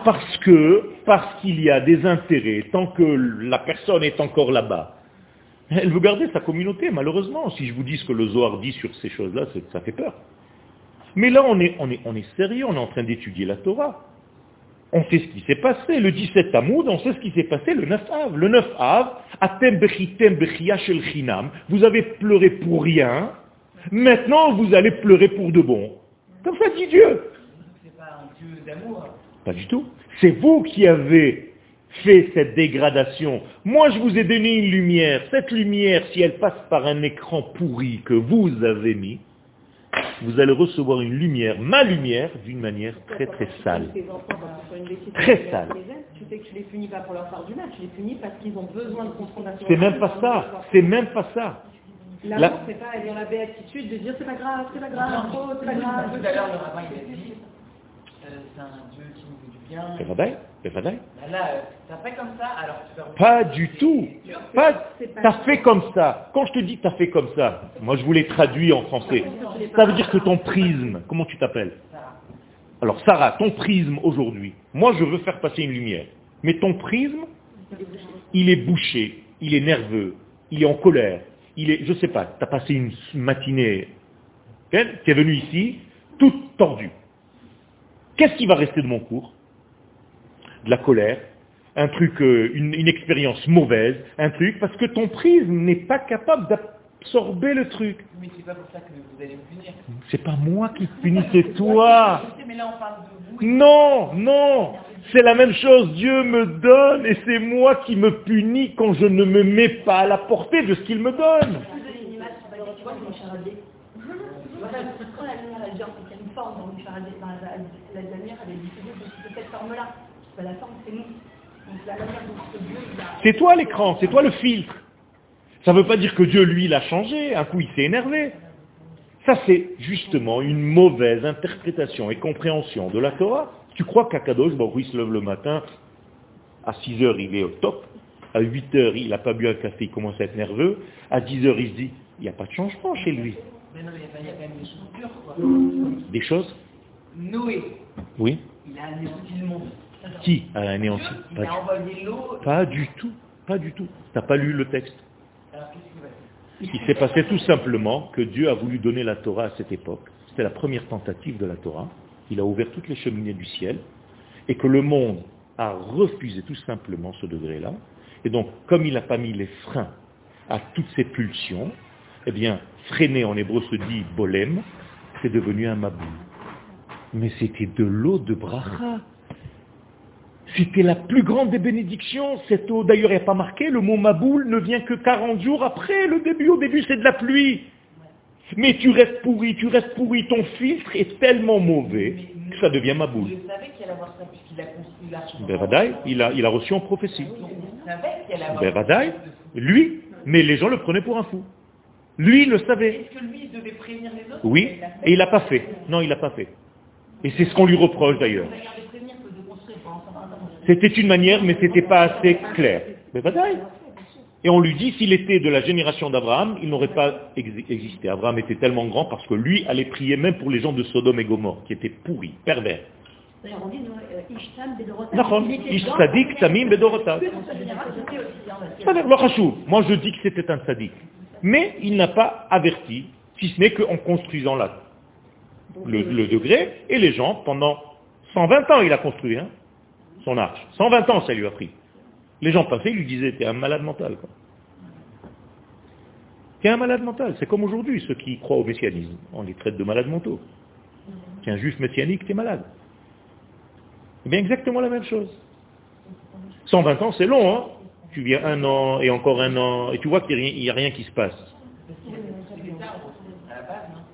Parce que, parce qu'il y a des intérêts, tant que la personne est encore là-bas, elle veut garder sa communauté, malheureusement. Si je vous dis ce que le Zohar dit sur ces choses-là, ça fait peur. Mais là, on est, on est, on est sérieux, on est en train d'étudier la Torah. On sait ce qui s'est passé. Le 17 Tamoud, on sait ce qui s'est passé le 9 Av. Le 9 Av, Atem Bechitem Chinam, vous avez pleuré pour rien, maintenant vous allez pleurer pour de bon. Comme ça dit Dieu. C'est pas un Dieu d'amour. Pas du tout. C'est vous qui avez fait cette dégradation. Moi, je vous ai donné une lumière. Cette lumière, si elle passe par un écran pourri que vous avez mis, vous allez recevoir une lumière, ma lumière, d'une manière très très sale. Très sale. Tu sais que tu les punis pas pour leur part du mal, tu les punis parce qu'ils ont besoin de C'est même pas ça, c'est même pas ça. L'amour, c'est pas la béatitude de dire c'est pas grave, c'est pas grave, oh, c'est pas grave. Tout à l'heure, le rabbin, il a dit, euh, c'est un Dieu qui nous fait du bien. C'est vrai, c'est vrai. Bah là, euh, t'as fait comme ça, alors tu. Pas du tout. Pas, t'as fait comme ça. Quand je te dis t'as fait comme ça, moi je voulais traduire en français. Ça veut dire que ton prisme, comment tu t'appelles Alors Sarah, ton prisme aujourd'hui, moi je veux faire passer une lumière. Mais ton prisme, il est bouché, il est nerveux, il est en colère, il est, je sais pas, tu as passé une matinée, tu es venu ici, tout tordu. Qu'est-ce qui va rester de mon cours? De la colère, un truc, euh, une, une, expérience mauvaise, un truc, parce que ton prisme n'est pas capable d'absorber le truc. Mais c'est pas pour ça que vous allez me punir. C'est pas moi qui te punis, c'est toi. Non, non. C'est la même chose, Dieu me donne et c'est moi qui me punis quand je ne me mets pas à la portée de ce qu'il me donne. C'est toi l'écran, c'est toi le filtre. Ça ne veut pas dire que Dieu, lui, l'a changé. Un coup, il s'est énervé. Ça, c'est justement une mauvaise interprétation et compréhension de la Torah. Tu crois qu'Akadosh bon, il se lève le matin, à 6 heures il est au top, à 8 heures il n'a pas bu un café, il commence à être nerveux, à 10 heures il se dit, il n'y a pas de changement chez lui. Mais non, il y a quand même des choses pures, quoi. Des choses? Noé. Oui. Il a anéanti le monde. Qui a anéanti Il a envoyé l'eau. Pas du tout, pas du tout. Tu n'as pas lu le texte? Alors qu'est-ce qu'il Il s'est passé tout simplement que Dieu a voulu donner la Torah à cette époque. C'était la première tentative de la Torah il a ouvert toutes les cheminées du ciel, et que le monde a refusé tout simplement ce degré-là. Et donc, comme il n'a pas mis les freins à toutes ces pulsions, eh bien, freiner en hébreu se dit bolem, c'est devenu un mabou. Mais c'était de l'eau de bracha. C'était la plus grande des bénédictions, cette eau. D'ailleurs, il n'y a pas marqué, le mot maboul ne vient que 40 jours après le début. Au début, c'est de la pluie. Mais tu restes pourri, tu restes pourri, ton filtre est tellement mauvais que ça devient ma boule. il a, il a reçu en prophétie. Beradaï, lui, mais les gens le prenaient pour un fou. Lui, il le savait. Oui, et il n'a pas fait. Non, il n'a pas fait. Et c'est ce qu'on lui reproche d'ailleurs. C'était une manière, mais ce n'était pas assez clair. Beradaï. Et on lui dit, s'il était de la génération d'Abraham, il n'aurait pas existé. Abraham était tellement grand parce que lui allait prier même pour les gens de Sodome et Gomorre, qui étaient pourris, pervers. Moi je dis que c'était un sadique. Mais il n'a pas averti, si ce n'est qu'en construisant là le, degré, et les gens, pendant 120 ans il a construit, hein, son arche. 120 ans, ça lui a pris. Les gens passaient, ils lui disaient, t'es un malade mental. T'es un malade mental. C'est comme aujourd'hui, ceux qui croient au messianisme. On les traite de malades mentaux. T'es un juif messianique, t'es malade. C'est bien exactement la même chose. 120 ans, c'est long, hein Tu viens un an et encore un an, et tu vois qu'il n'y a, rien qui se passe.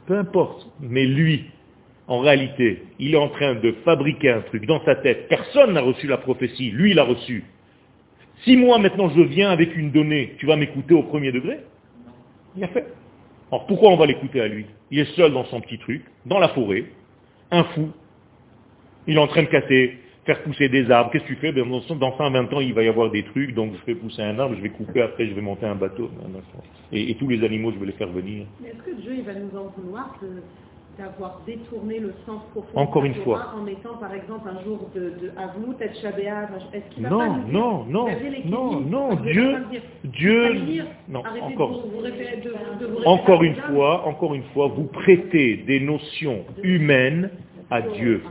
Peu importe. Mais lui, en réalité, il est en train de fabriquer un truc dans sa tête. Personne n'a reçu la prophétie. Lui, il a reçu. Si moi, maintenant, je viens avec une donnée, tu vas m'écouter au premier degré? Il a fait. Alors pourquoi on va l'écouter à lui? Il est seul dans son petit truc, dans la forêt, un fou. Il est en train de casser, faire pousser des arbres. Qu'est-ce que tu fais? Ben, Dans 120 ans, il va y avoir des trucs, donc je fais pousser un arbre, je vais couper, après je vais monter un bateau. Et, et tous les animaux, je vais les faire venir. Mais est-ce que Dieu il va nous en vouloir d'avoir détourné le sens profond Encore une fois. en mettant par exemple un jour de, de Avnou, peut est-ce qu'il va non, pas nous non, non, non, non, Dieu, Dieu, non, encore, encore une fois, encore une fois, vous prêtez des notions humaines à Dieu.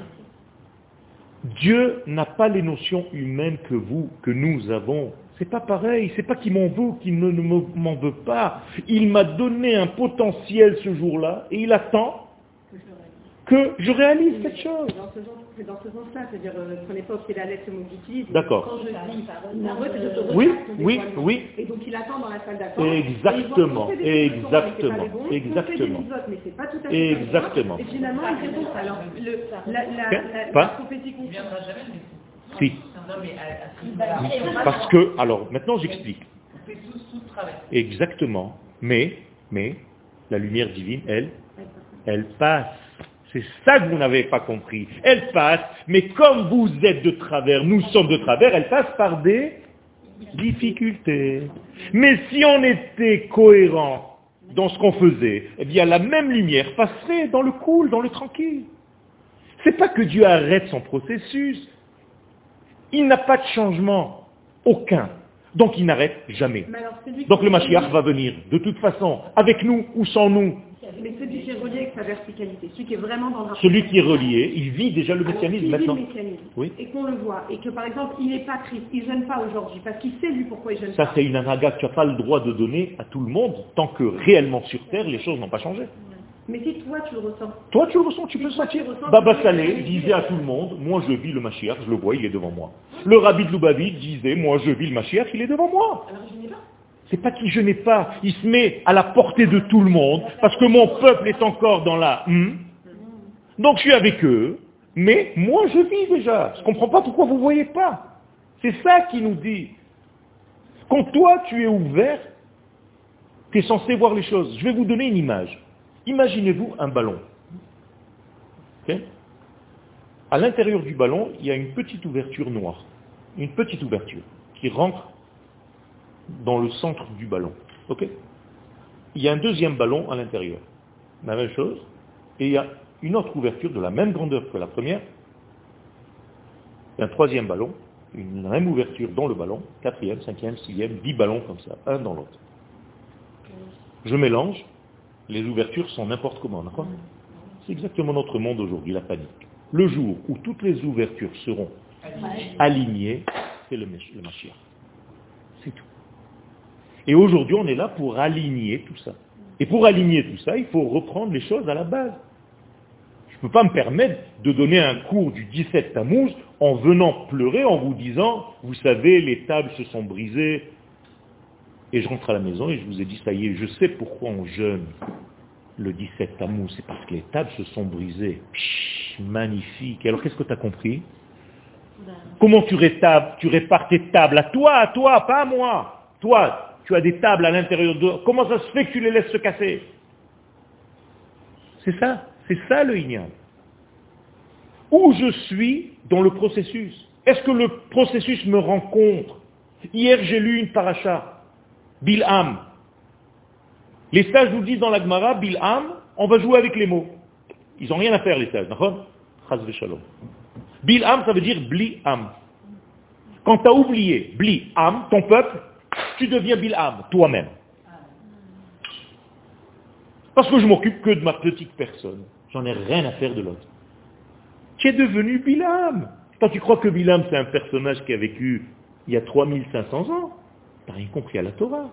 Dieu n'a pas les notions humaines que vous, que nous avons. C'est pas pareil, c'est pas qu'il m'en veut, qu'il ne m'en veut pas. Il m'a donné un potentiel ce jour-là et il attend que je réalise cette chose. C'est dans ce sens-là, c'est-à-dire, euh, prenez pas au la lettre mot D'accord. Quand je dis je te Oui, oui, oui. Et donc il attend dans la salle d'attente. Exactement, exactement, exactement. Mais c'est pas tout à fait Exactement. Et finalement, il répond, alors, le, la, la, la, la prophétie qu'on viendra jamais, Si. Parce que, alors, maintenant j'explique. Exactement. Mais, mais, la lumière divine, elle, elle passe. C'est ça que vous n'avez pas compris. Elle passe, mais comme vous êtes de travers, nous sommes de travers, elle passe par des difficultés. Mais si on était cohérent dans ce qu'on faisait, eh bien la même lumière passerait dans le cool, dans le tranquille. C'est pas que Dieu arrête son processus. Il n'a pas de changement. Aucun. Donc il n'arrête jamais. Donc le Mashiach va venir, de toute façon, avec nous ou sans nous. Mais celui qui est relié avec sa verticalité, celui qui est vraiment dans un... Celui qui est relié, il vit déjà le mécanisme maintenant. Le oui. Et qu'on le voit, et que par exemple, il n'est pas triste, il ne jeûne pas aujourd'hui, parce qu'il sait lui pourquoi il jeûne Ça, c'est une anaga que tu n'as pas le droit de donner à tout le monde, tant que réellement sur Terre, les choses n'ont pas changé. Mais si toi tu le ressens. Toi tu le ressens, tu peux le sentir. Baba Saleh disait à tout le monde, moi je vis le Mashiach, je le vois, il est devant moi. Le rabbi de Lubavitch disait, moi je vis le Mashiach, il est devant moi. Alors je n'ai pas. C'est pas qu'il je n'ai pas, il se met à la portée de tout le monde, parce que mon peuple est encore dans la hmm. Donc je suis avec eux, mais moi je vis déjà. Je ne comprends pas pourquoi vous ne voyez pas. C'est ça qui nous dit. Quand toi tu es ouvert, tu es censé voir les choses. Je vais vous donner une image. Imaginez-vous un ballon. à l'intérieur du ballon, il y a une petite ouverture noire. Une petite ouverture qui rentre dans le centre du ballon. il y a un deuxième ballon à l'intérieur. La même chose. Et il y a une autre ouverture de la même grandeur que la première. un troisième ballon, une même ouverture dans le ballon, quatrième, cinquième, sixième, dix ballons comme ça, un dans l'autre. Je mélange, les ouvertures sont n'importe comment, d'accord? C'est exactement notre monde aujourd'hui, la panique. Le jour où toutes les ouvertures seront alignées, c'est le, le. Et aujourd'hui, on est là pour aligner tout ça. Et pour aligner tout ça, il faut reprendre les choses à la base. Je ne peux pas me permettre de donner un cours du 17 Tammuz en venant pleurer, en vous disant, vous savez, les tables se sont brisées, et je rentre à la maison et je vous ai dit, ça y est, je sais pourquoi on jeûne le 17 Tammuz. C'est parce que les tables se sont brisées. magnifique. Alors qu'est-ce que tu as compris Comment tu, tu répares tes tables? À toi, à toi, pas à moi. Toi, tu as des tables à l'intérieur de... Comment ça se fait que tu les laisses se casser? C'est ça. C'est ça le ignal. Où je suis dans le processus? Est-ce que le processus me rencontre? Hier, j'ai lu une paracha. Bilham. Les sages nous disent dans la Gemara, Bilham, on va jouer avec les mots. Ils n'ont rien à faire, les sages. Bilham, ça veut dire Bli'am. Quand tu as oublié Bli'am, ton peuple, tu deviens Bilham, toi-même. Parce que je m'occupe que de ma petite personne. J'en ai rien à faire de l'autre. Tu es devenu Bilham. Toi, tu crois que Bilam, c'est un personnage qui a vécu il y a 3500 ans? Tu rien compris à la Torah.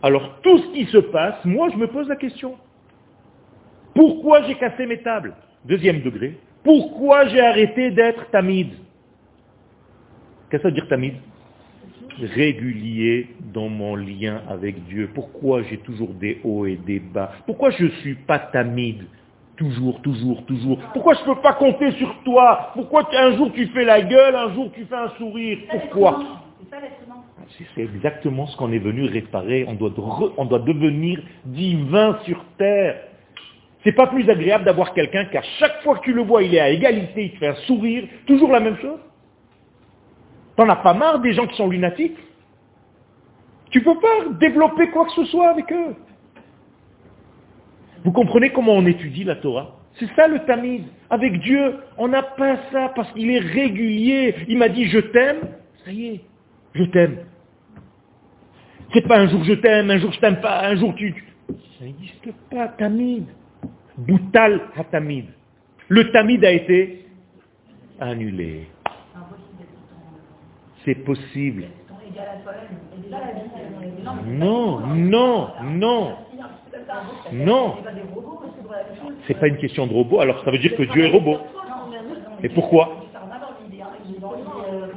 Alors, tout ce qui se passe, moi, je me pose la question. Pourquoi j'ai cassé mes tables? Deuxième degré. Pourquoi j'ai arrêté d'être tamid? Qu'est-ce que ça veut dire tamid? Régulier dans mon lien avec Dieu. Pourquoi j'ai toujours des hauts et des bas? Pourquoi je ne suis pas tamid? Toujours, toujours, toujours. Pourquoi je ne peux pas compter sur toi? Pourquoi un jour tu fais la gueule, un jour tu fais un sourire? Pourquoi? c'est exactement ce qu'on est venu réparer. On doit, on doit devenir divin sur terre. C'est pas plus agréable d'avoir quelqu'un qu'à chaque fois que tu le vois, il est à égalité, il te fait un sourire, toujours la même chose? T'en as pas marre des gens qui sont lunatiques? Tu peux pas développer quoi que ce soit avec eux? Vous comprenez comment on étudie la Torah? C'est ça le tamise. Avec Dieu, on n'a pas ça parce qu'il est régulier. Il m'a dit je t'aime, ça y est, je t'aime. C'est pas un jour je t'aime, un jour je t'aime pas, un jour tu... Ça n'existe pas, tamid. Boutal hatamid. Le tamid a été annulé. C'est possible. Non, non, non. Non. C'est pas une question de robot, alors ça veut dire que Dieu est robot. Et pourquoi?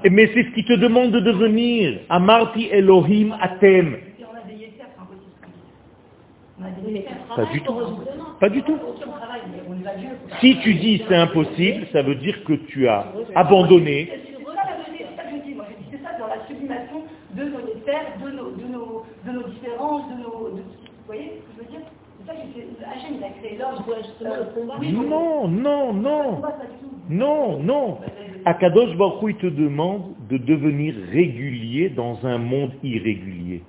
Mais c'est ce qui te demande de devenir. Amarti Elohim Atem. Pas du tout. Pas du tout. Si tu dis c'est impossible, ça veut dire que tu as abandonné. C'est ça dans la sublimation de nos déserts, de nos, de nos, de nos différences, de nos... vous voyez ce que je veux dire? Il a créé l'ordre. Non, non, non. Non, non. Akadosh Baruch il te demande de devenir régulier dans un monde irrégulier.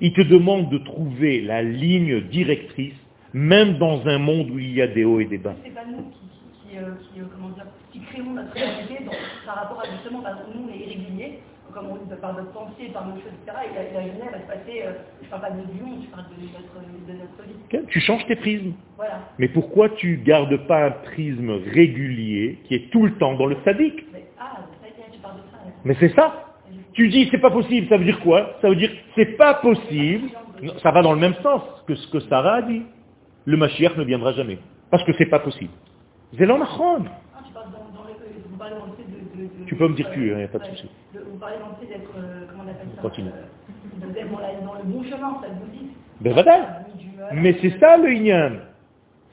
Il te demande de trouver la ligne directrice, même dans un monde où il y a des hauts et des bas. C'est pas nous qui, euh, euh, comment dire, qui créons notre réalité par rapport à justement, nous les irréguliers, comme on par notre pensée, par nos choses, etc. Et la, lumière va se passer, euh, je ne parle pas de je parle de notre, de notre vie. Tu changes tes prismes. Voilà. Mais pourquoi tu gardes pas un prisme régulier qui est tout le temps dans le sadique? Mais, Ah, ça tu parles de ça. Mais c'est ça. Tu dis c'est pas possible, ça veut dire quoi? Ça veut dire c'est pas possible. Ça va dans le même sens que ce que Sarah a dit. Le Mashiach ne viendra jamais. Parce que c'est pas possible. C'est l'anachron. Tu peux me dire tu, il n'y a pas de souci. Vous parlez d'être, euh, comment on appelle ça Continue. Euh, dans le bon chemin, ça vous dit Ben voilà. Mais c'est ça le Inyan.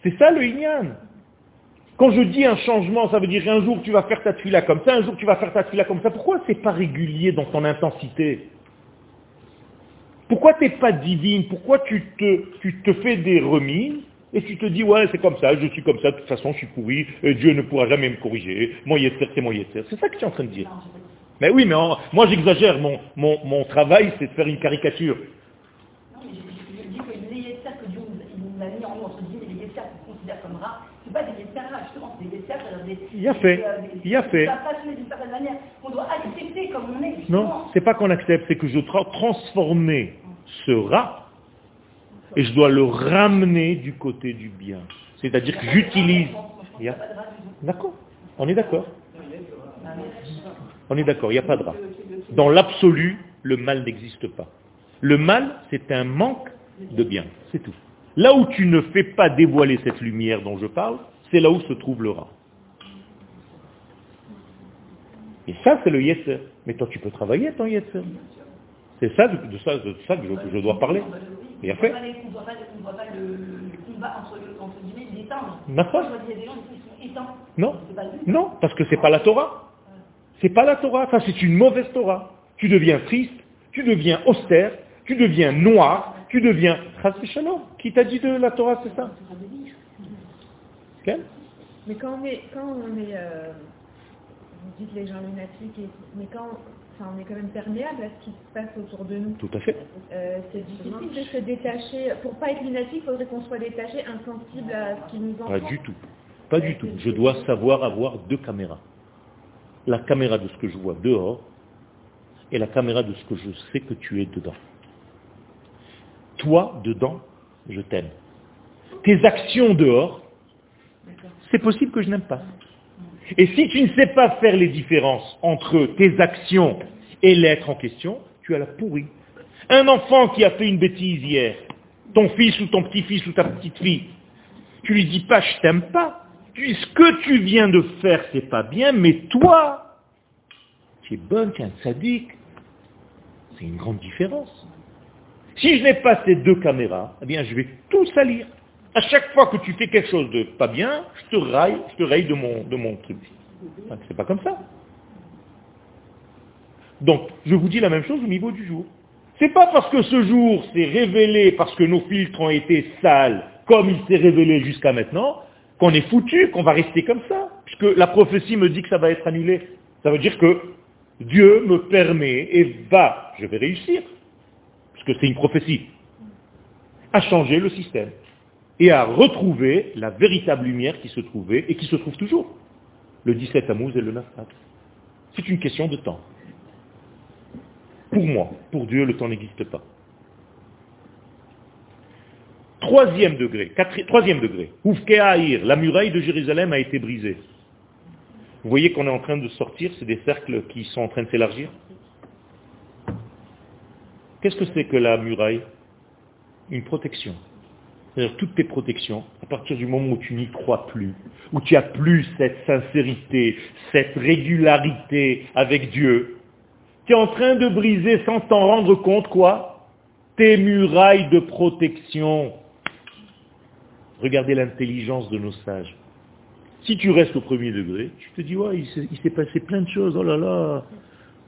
C'est ça le Inyan. Quand je dis un changement, ça veut dire un jour tu vas faire ta tuila comme ça, un jour tu vas faire ta tuila comme ça. Pourquoi c'est pas régulier dans ton intensité? Pourquoi tu n'es pas divine? Pourquoi tu te, tu te fais des remises? Et tu te dis, ouais, c'est comme ça, je suis comme ça, de toute façon je suis pourri, et Dieu ne pourra jamais me corriger, mon yetzer, c'est mon yetzer. C'est ça que tu es en train de dire. Mais oui, mais moi j'exagère, mon, mon, mon travail c'est de faire une caricature. Non, mais je, dis que les yetzer que Dieu nous a mis en nous, entre guillemets, les yetzer qu'on considère comme rats, c'est pas des justement, c'est des des... Il y a fait, euh, il y a fait. d'une certaine manière, qu'on doit accepter comme on est. Non, c'est pas qu'on accepte, c'est que je dois transformer ce rat et je dois le ramener du côté du bien. C'est-à-dire que j'utilise... D'accord, on est d'accord. On est d'accord, il n'y a pas de rat. Dans l'absolu, le mal n'existe pas. Le mal, c'est un manque de bien, c'est tout. Là où tu ne fais pas dévoiler cette lumière dont je parle, c'est là où se trouve le rat. Et ça, c'est le yetzer. Mais toi, tu peux travailler ton yetzer. C'est ça, de ça que je, dois parler. Et après On ne voit pas le, combat entre, entre guillemets. Non, non, parce que c'est pas la Torah. C'est pas la Torah, ça c'est une mauvaise Torah. Tu deviens triste, tu deviens austère, tu deviens noir, tu deviens Qui t'a dit de la Torah, c'est ça? Mais quand on est, quand on est euh, vous dites les gens lunatiques, mais quand on est quand même perméable à ce qui se passe autour de nous. Tout à fait. Euh, c'est difficile de se détacher. Pour pas être lunatique, il faudrait qu'on soit détaché, insensible à ce qui nous entoure. Pas du tout. Pas du tout. Je dois savoir avoir deux caméras. La caméra de ce que je vois dehors et la caméra de ce que je sais que tu es dedans. Toi, dedans, je t'aime. Tes actions dehors, c'est possible que je n'aime pas. Et si tu ne sais pas faire les différences entre tes actions et l'être en question, tu as la pourrie. Un enfant qui a fait une bêtise hier, ton fils ou ton petit-fils ou ta petite-fille, tu lui dis pas je t'aime pas. Ce que tu viens de faire c'est pas bien, mais toi, tu es bonne, tu es un sadique. C'est une grande différence. Si je n'ai pas ces deux caméras, eh bien je vais tout salir. À chaque fois que tu fais quelque chose de pas bien, je te raille, je te raille de mon, de mon truc. C'est pas comme ça. Donc, je vous dis la même chose au niveau du jour. C'est pas parce que ce jour s'est révélé, parce que nos filtres ont été sales, comme il s'est révélé jusqu'à maintenant, qu'on est foutu, qu'on va rester comme ça. Puisque la prophétie me dit que ça va être annulé. Ça veut dire que Dieu me permet et va, je vais réussir, puisque c'est une prophétie, à changer le système et à retrouver la véritable lumière qui se trouvait et qui se trouve toujours. Le 17 Tammuz et le 9 C'est une question de temps. Pour moi, pour Dieu, le temps n'existe pas. Troisième degré, troisième degré. la muraille de Jérusalem a été brisée. Vous voyez qu'on est en train de sortir, c'est des cercles qui sont en train de s'élargir. Qu'est-ce que c'est que la muraille? Une protection. C'est-à-dire toutes tes protections, à partir du moment où tu n'y crois plus, où tu as plus cette sincérité, cette régularité avec Dieu, tu es en train de briser sans t'en rendre compte quoi? Tes murailles de protection. Regardez l'intelligence de nos sages. Si tu restes au premier degré, tu te dis, ouais, il s'est passé plein de choses, oh là là,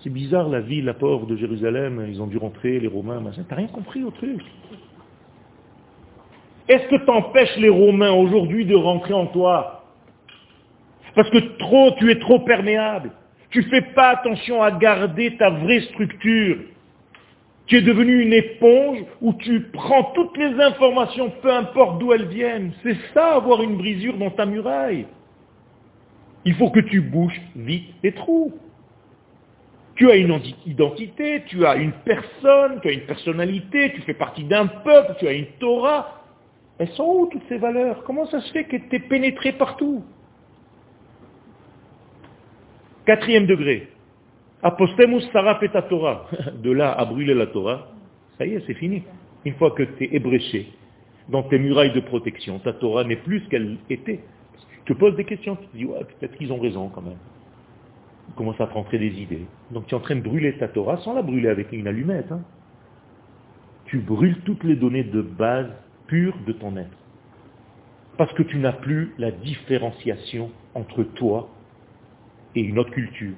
c'est bizarre la ville, la port de Jérusalem, ils ont dû rentrer, les Romains, machin. T'as rien compris au truc. Est-ce que t'empêches les Romains aujourd'hui de rentrer en toi? Parce que trop, tu es trop perméable. Tu ne fais pas attention à garder ta vraie structure. Tu es devenu une éponge où tu prends toutes les informations, peu importe d'où elles viennent. C'est ça, avoir une brisure dans ta muraille. Il faut que tu bouches vite les trous. Tu as une identité, tu as une personne, tu as une personnalité, tu fais partie d'un peuple, tu as une Torah. Elles sont où toutes ces valeurs? Comment ça se fait que tu es pénétré partout? Quatrième degré. Apostemus sarap et Torah. [laughs] De là à brûler la Torah, ça y est, c'est fini. Une fois que tu es ébréché dans tes murailles de protection, ta Torah n'est plus ce qu'elle était. Tu te poses des questions, tu te dis, ouais, peut-être qu'ils ont raison quand même. Tu commences à te rentrer des idées. Donc tu es en train de brûler ta Torah sans la brûler avec une allumette. Hein. Tu brûles toutes les données de base de ton être. Parce que tu n'as plus la différenciation entre toi et une autre culture,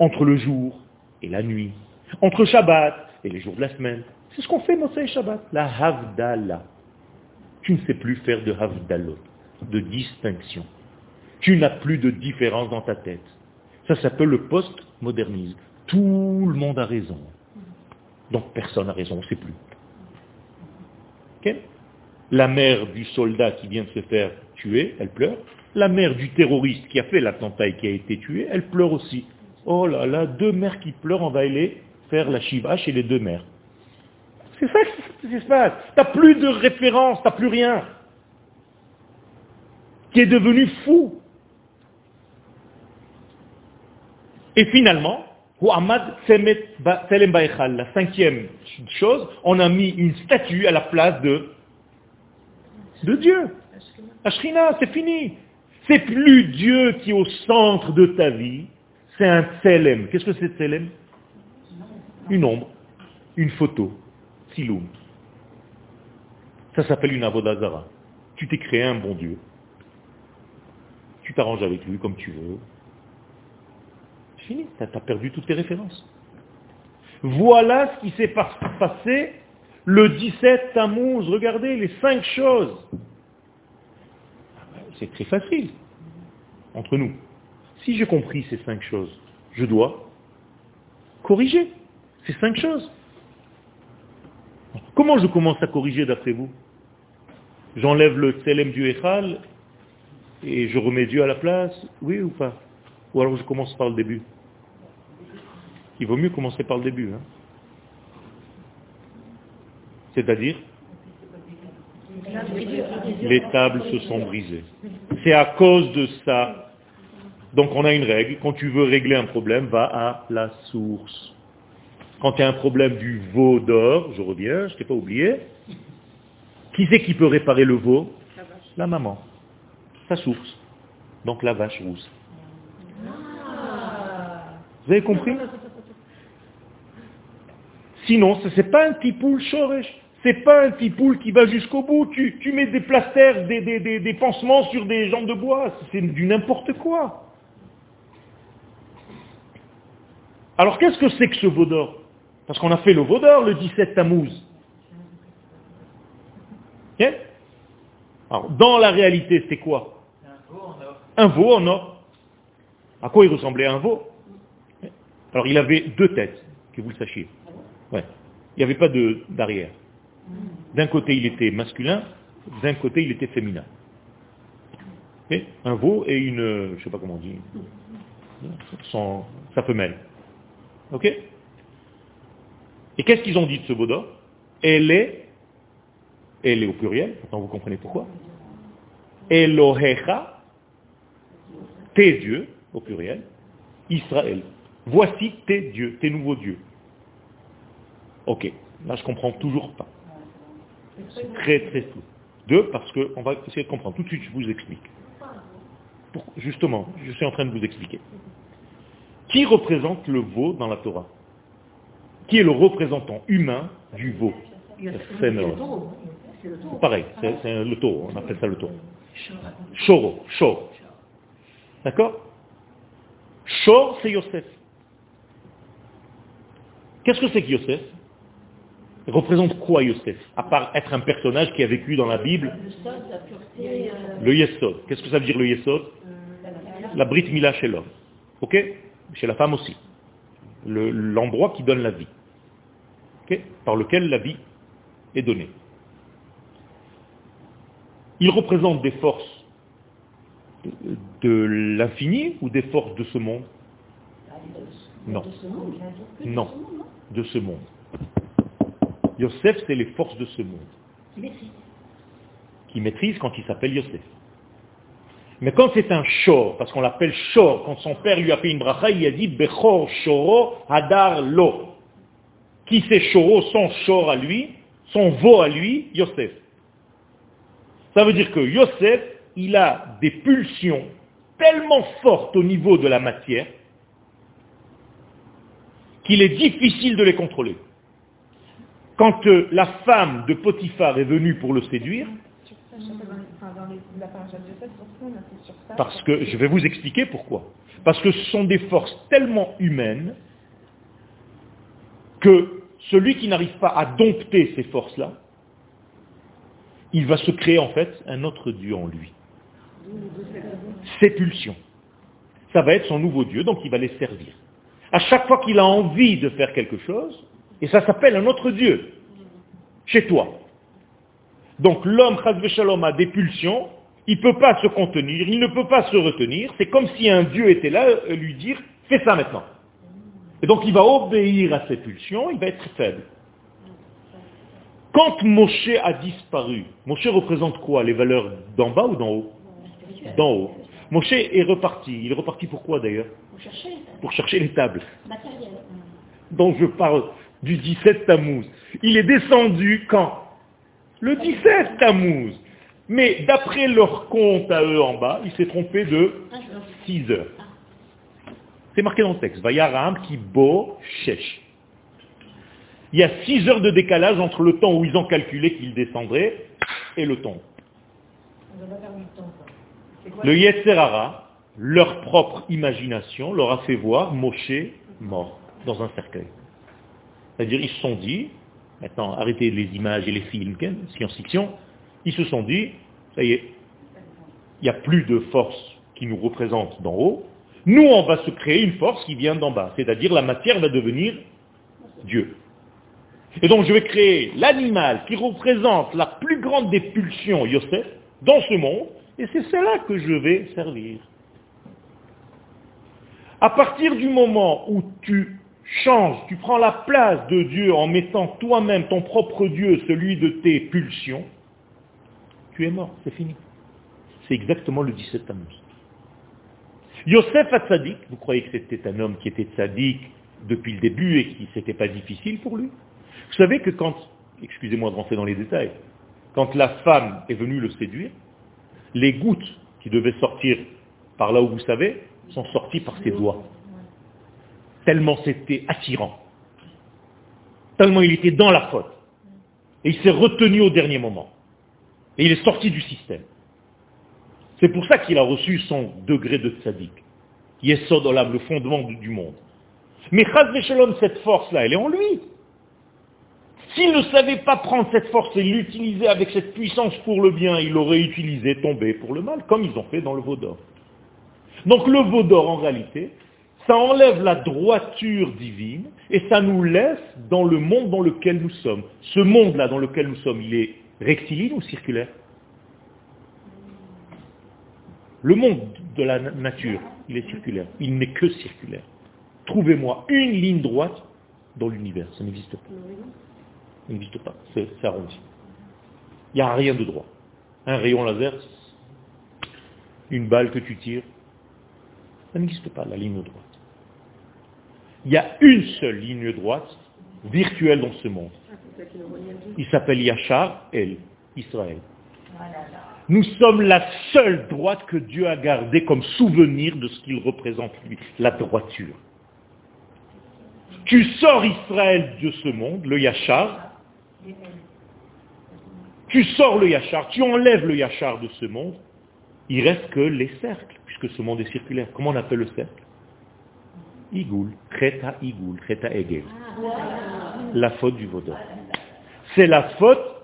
entre le jour et la nuit, entre Shabbat et les jours de la semaine. C'est ce qu'on fait Moshe Shabbat, la Havdalah. Tu ne sais plus faire de Havdalot, de distinction. Tu n'as plus de différence dans ta tête. Ça s'appelle le post-modernisme. Tout le monde a raison. Donc personne n'a raison, on ne sait plus. La mère du soldat qui vient de se faire tuer, elle pleure. La mère du terroriste qui a fait l'attentat et qui a été tué, elle pleure aussi. Oh là là, deux mères qui pleurent, on va aller faire la shiva chez les deux mères. C'est ça qui se passe. Tu n'as plus de référence, tu n'as plus rien. Qui est devenu fou. Et finalement, la cinquième chose, on a mis une statue à la place de, de Dieu. Ashrina, c'est fini. C'est plus Dieu qui est au centre de ta vie, c'est un tselem. Qu'est-ce que c'est tselem? Une ombre, une photo, siloum. Ça s'appelle une avodazara. Tu t'es créé un bon Dieu. Tu t'arranges avec lui comme tu veux. Fini, tu as perdu toutes tes références. Voilà ce qui s'est passé le 17 Tammuz. Regardez les cinq choses c'est très facile entre nous. Si j'ai compris ces cinq choses, je dois corriger ces cinq choses. Comment je commence à corriger d'après vous? J'enlève le tselem du Echal et je remets Dieu à la place Oui ou pas? Ou alors je commence par le début? Il vaut mieux commencer par le début. Hein. C'est-à-dire les tables se sont brisées. C'est à cause de ça Donc on a une règle, quand tu veux régler un problème, va à la source. Quand tu as un problème du veau d'or, je reviens, je t'ai pas oublié, qui c'est qui peut réparer le veau? La maman. Sa source. Donc la vache rousse. Vous avez compris? Sinon, ce n'est pas un tipoul choresh. C'est pas un tipoul qui va jusqu'au bout. Tu, mets des plasters, des, pansements sur des jambes de bois. C'est du n'importe quoi. Alors qu'est-ce que c'est que ce veau d'or Parce qu'on a fait le veau d'or le 17 Tammuz. Ok Alors, dans la réalité, c'était quoi? Un veau en or. Un veau en or. À quoi il ressemblait un veau? Alors il avait deux têtes, que vous le sachiez. Ouais. Il n'y avait pas de- d'arrière. D'un côté il était masculin, d'un côté il était féminin. Ok? Un veau et une, je sais pas comment on dit, sa femelle. Ok? Et qu'est-ce qu'ils ont dit de ce veau Elle est, elle est au pluriel, maintenant vous comprenez pourquoi. Elohecha, tes dieux, au pluriel, Israël. Voici tes dieux, tes nouveaux dieux. Ok, là je comprends toujours pas. C'est très très flou. Deux, parce qu'on va essayer de comprendre. Tout de suite, je vous explique. Pour- justement, je suis en train de vous expliquer. Qui représente le veau dans la Torah? Qui est le représentant humain du veau? C'est le taureau. C'est pareil, c'est le taureau, on appelle ça le taureau. Choro, Chor. D'accord? Chor, c'est Yosef. Qu'est-ce que c'est que Yosef? Il représente quoi Yosef À part être un personnage qui a vécu dans la Bible, le Yesod. Qu'est-ce que ça veut dire le Yesod La Brit Mila chez l'homme. Ok Chez la femme aussi. Le- L'endroit qui donne la vie. Ok Par lequel la vie est donnée. Il représente des forces de- de l'infini ou des forces de ce monde? Non. Non, de ce monde. Yosef, c'est les forces de ce monde. Qui maîtrise quand il s'appelle Yosef. Mais quand c'est un shor, parce qu'on l'appelle shor, quand son père lui a fait une bracha, il a dit Bechor shoro hadar lo. Qui c'est shoro, son shor à lui, son veau à lui, Yosef. Ça veut dire que Yosef, il a des pulsions tellement fortes au niveau de la matière qu'il est difficile de les contrôler. Quand euh, la femme de Potiphar est venue pour le séduire, parce que je vais vous expliquer pourquoi. Parce que ce sont des forces tellement humaines que celui qui n'arrive pas à dompter ces forces-là, il va se créer en fait un autre Dieu en lui. Ses pulsions. Ça va être son nouveau Dieu, donc il va les servir. À chaque fois qu'il a envie de faire quelque chose, et ça s'appelle un autre Dieu, chez toi. Donc l'homme, shalom, a des pulsions, il ne peut pas se contenir, il ne peut pas se retenir, c'est comme si un Dieu était là et lui dire, fais ça maintenant. Et donc il va obéir à ses pulsions, il va être faible. Quand Moshe a disparu, Moshe représente quoi? Les valeurs d'en bas ou d'en haut? D'en haut. Moshe est reparti. Il est reparti pourquoi d'ailleurs? Pour chercher les tables. dont je parle du 17 Tammuz. Il est descendu quand? Le 17 Tammuz. Mais d'après leur compte à eux en bas, il s'est trompé de 6 heures. C'est marqué dans le texte. Vayaram qui bo. Il y a 6 heures de décalage entre le temps où ils ont calculé qu'ils descendraient et le temps. Le Yetzerara, leur propre imagination, leur a fait voir Moshe mort dans un cercueil. C'est-à-dire, ils se sont dit, maintenant arrêtez les images et les films, ken, science-fiction, ils se sont dit, ça y est, il n'y a plus de force qui nous représente d'en haut, nous on va se créer une force qui vient d'en bas, c'est-à-dire la matière va devenir Dieu. Et donc je vais créer l'animal qui représente la plus grande des pulsions, Yosef, dans ce monde, et c'est cela que je vais servir. À partir du moment où tu changes, tu prends la place de Dieu en mettant toi-même ton propre Dieu, celui de tes pulsions, tu es mort, c'est fini. C'est exactement le 17 Tammuz. Yosef Hatzadik, vous croyez que c'était un homme qui était tzaddik depuis le début et qui c'était pas difficile pour lui? Vous savez que quand, excusez-moi de rentrer dans les détails, quand la femme est venue le séduire, les gouttes qui devaient sortir par là où vous savez sont sorties par ses doigts. Tellement c'était attirant. Tellement il était dans la faute. Et il s'est retenu au dernier moment. Et il est sorti du système. C'est pour ça qu'il a reçu son degré de tzaddik. Yesod Olam, le fondement du monde. Mais Chaz Shalom, cette force-là, elle est en lui. S'il ne savait pas prendre cette force et l'utiliser avec cette puissance pour le bien, il aurait utilisé tomber pour le mal, comme ils ont fait dans le Vaudor. Donc le Vaudor, en réalité, ça enlève la droiture divine et ça nous laisse dans le monde dans lequel nous sommes. Ce monde-là dans lequel nous sommes, il est rectiligne ou circulaire? Le monde de la nature, il est circulaire. Il n'est que circulaire. Trouvez-moi une ligne droite dans l'univers. Ça n'existe pas. Ça n'existe pas. C'est arrondi. Il n'y a rien de droit. Un rayon laser, une balle que tu tires, ça n'existe pas, la ligne droite. Il y a une seule ligne droite virtuelle dans ce monde. Il s'appelle Yachar El, Israël. Nous sommes la seule droite que Dieu a gardée comme souvenir de ce qu'il représente lui, la droiture. Tu sors Israël de ce monde, le Yachar, tu sors le Yachar, tu enlèves le Yachar de ce monde, il reste que les cercles, puisque ce monde est circulaire. Comment on appelle le cercle? Igoul, Kreta Igoul, Kreta Egel. La faute du vaudor. C'est la faute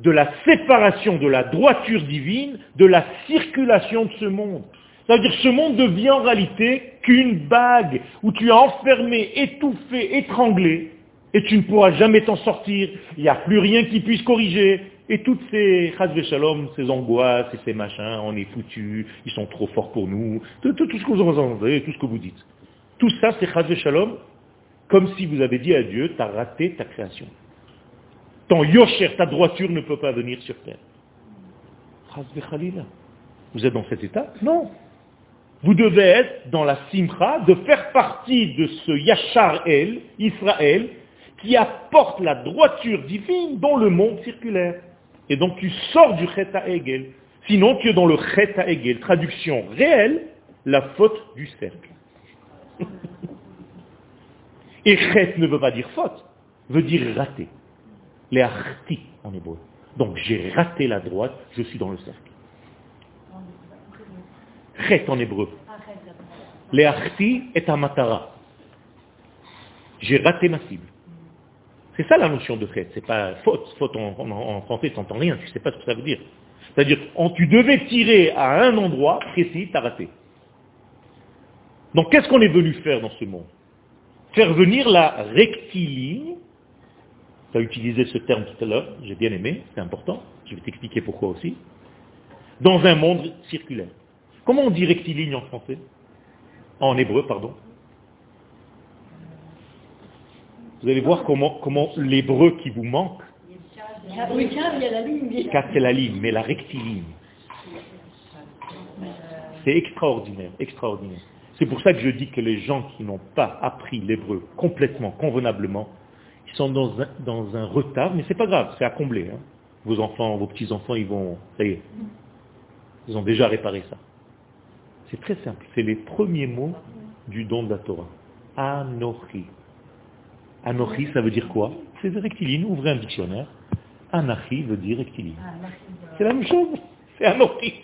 de la séparation de la droiture divine de la circulation de ce monde. C'est-à-dire ce monde devient en réalité qu'une bague où tu es enfermé, étouffé, étranglé, et tu ne pourras jamais t'en sortir. Il n'y a plus rien qui puisse corriger. Et toutes ces shalom, ces angoisses et ces machins, on est foutus, ils sont trop forts pour nous, tout, ce que vous entendez, tout ce que vous dites. Tout ça, c'est shalom, comme si vous avez dit à Dieu, tu as raté ta création. Ton yosher, ta droiture ne peut pas venir sur terre. Vous êtes dans cet état? Non. Vous devez être dans la simcha, de faire partie de ce Yachar El, Israël, qui apporte la droiture divine dans le monde circulaire. Et donc tu sors du Cheta Egel. Sinon tu es dans le Cheta Egel. Traduction réelle, la faute du cercle. [laughs] Et Chet ne veut pas dire faute, veut dire rater. Les arti en hébreu. Donc j'ai raté la droite, je suis dans le cercle. Chet en hébreu. Les arti est un matara. J'ai raté ma cible. C'est ça la notion de chet. C'est pas faute. Faute en, français, tu n'entends rien, tu ne sais pas ce que ça veut dire. C'est-à-dire, tu devais tirer à un endroit précis, tu as raté. Donc qu'est-ce qu'on est venu faire dans ce monde? Faire venir la rectiligne, tu as utilisé ce terme tout à l'heure, j'ai bien aimé, c'est important, je vais t'expliquer pourquoi aussi, dans un monde circulaire. Comment on dit rectiligne en français? En hébreu, pardon. Vous allez voir comment, comment l'hébreu qui vous manque, oui, il y a la ligne. Car c'est la ligne, mais la rectiligne. C'est extraordinaire, extraordinaire. C'est pour ça que je dis que les gens qui n'ont pas appris l'hébreu complètement, convenablement, ils sont dans un, dans un retard, mais c'est pas grave, c'est à combler. Hein. Vos enfants, vos petits-enfants, ils vont, ça y est, ils ont déjà réparé ça. C'est très simple, c'est les premiers mots du don de la Torah. Anochi. Anochi, ça veut dire quoi? C'est rectiligne, ouvrez un dictionnaire. Anachi veut dire rectiligne. C'est la même chose, c'est Anochi.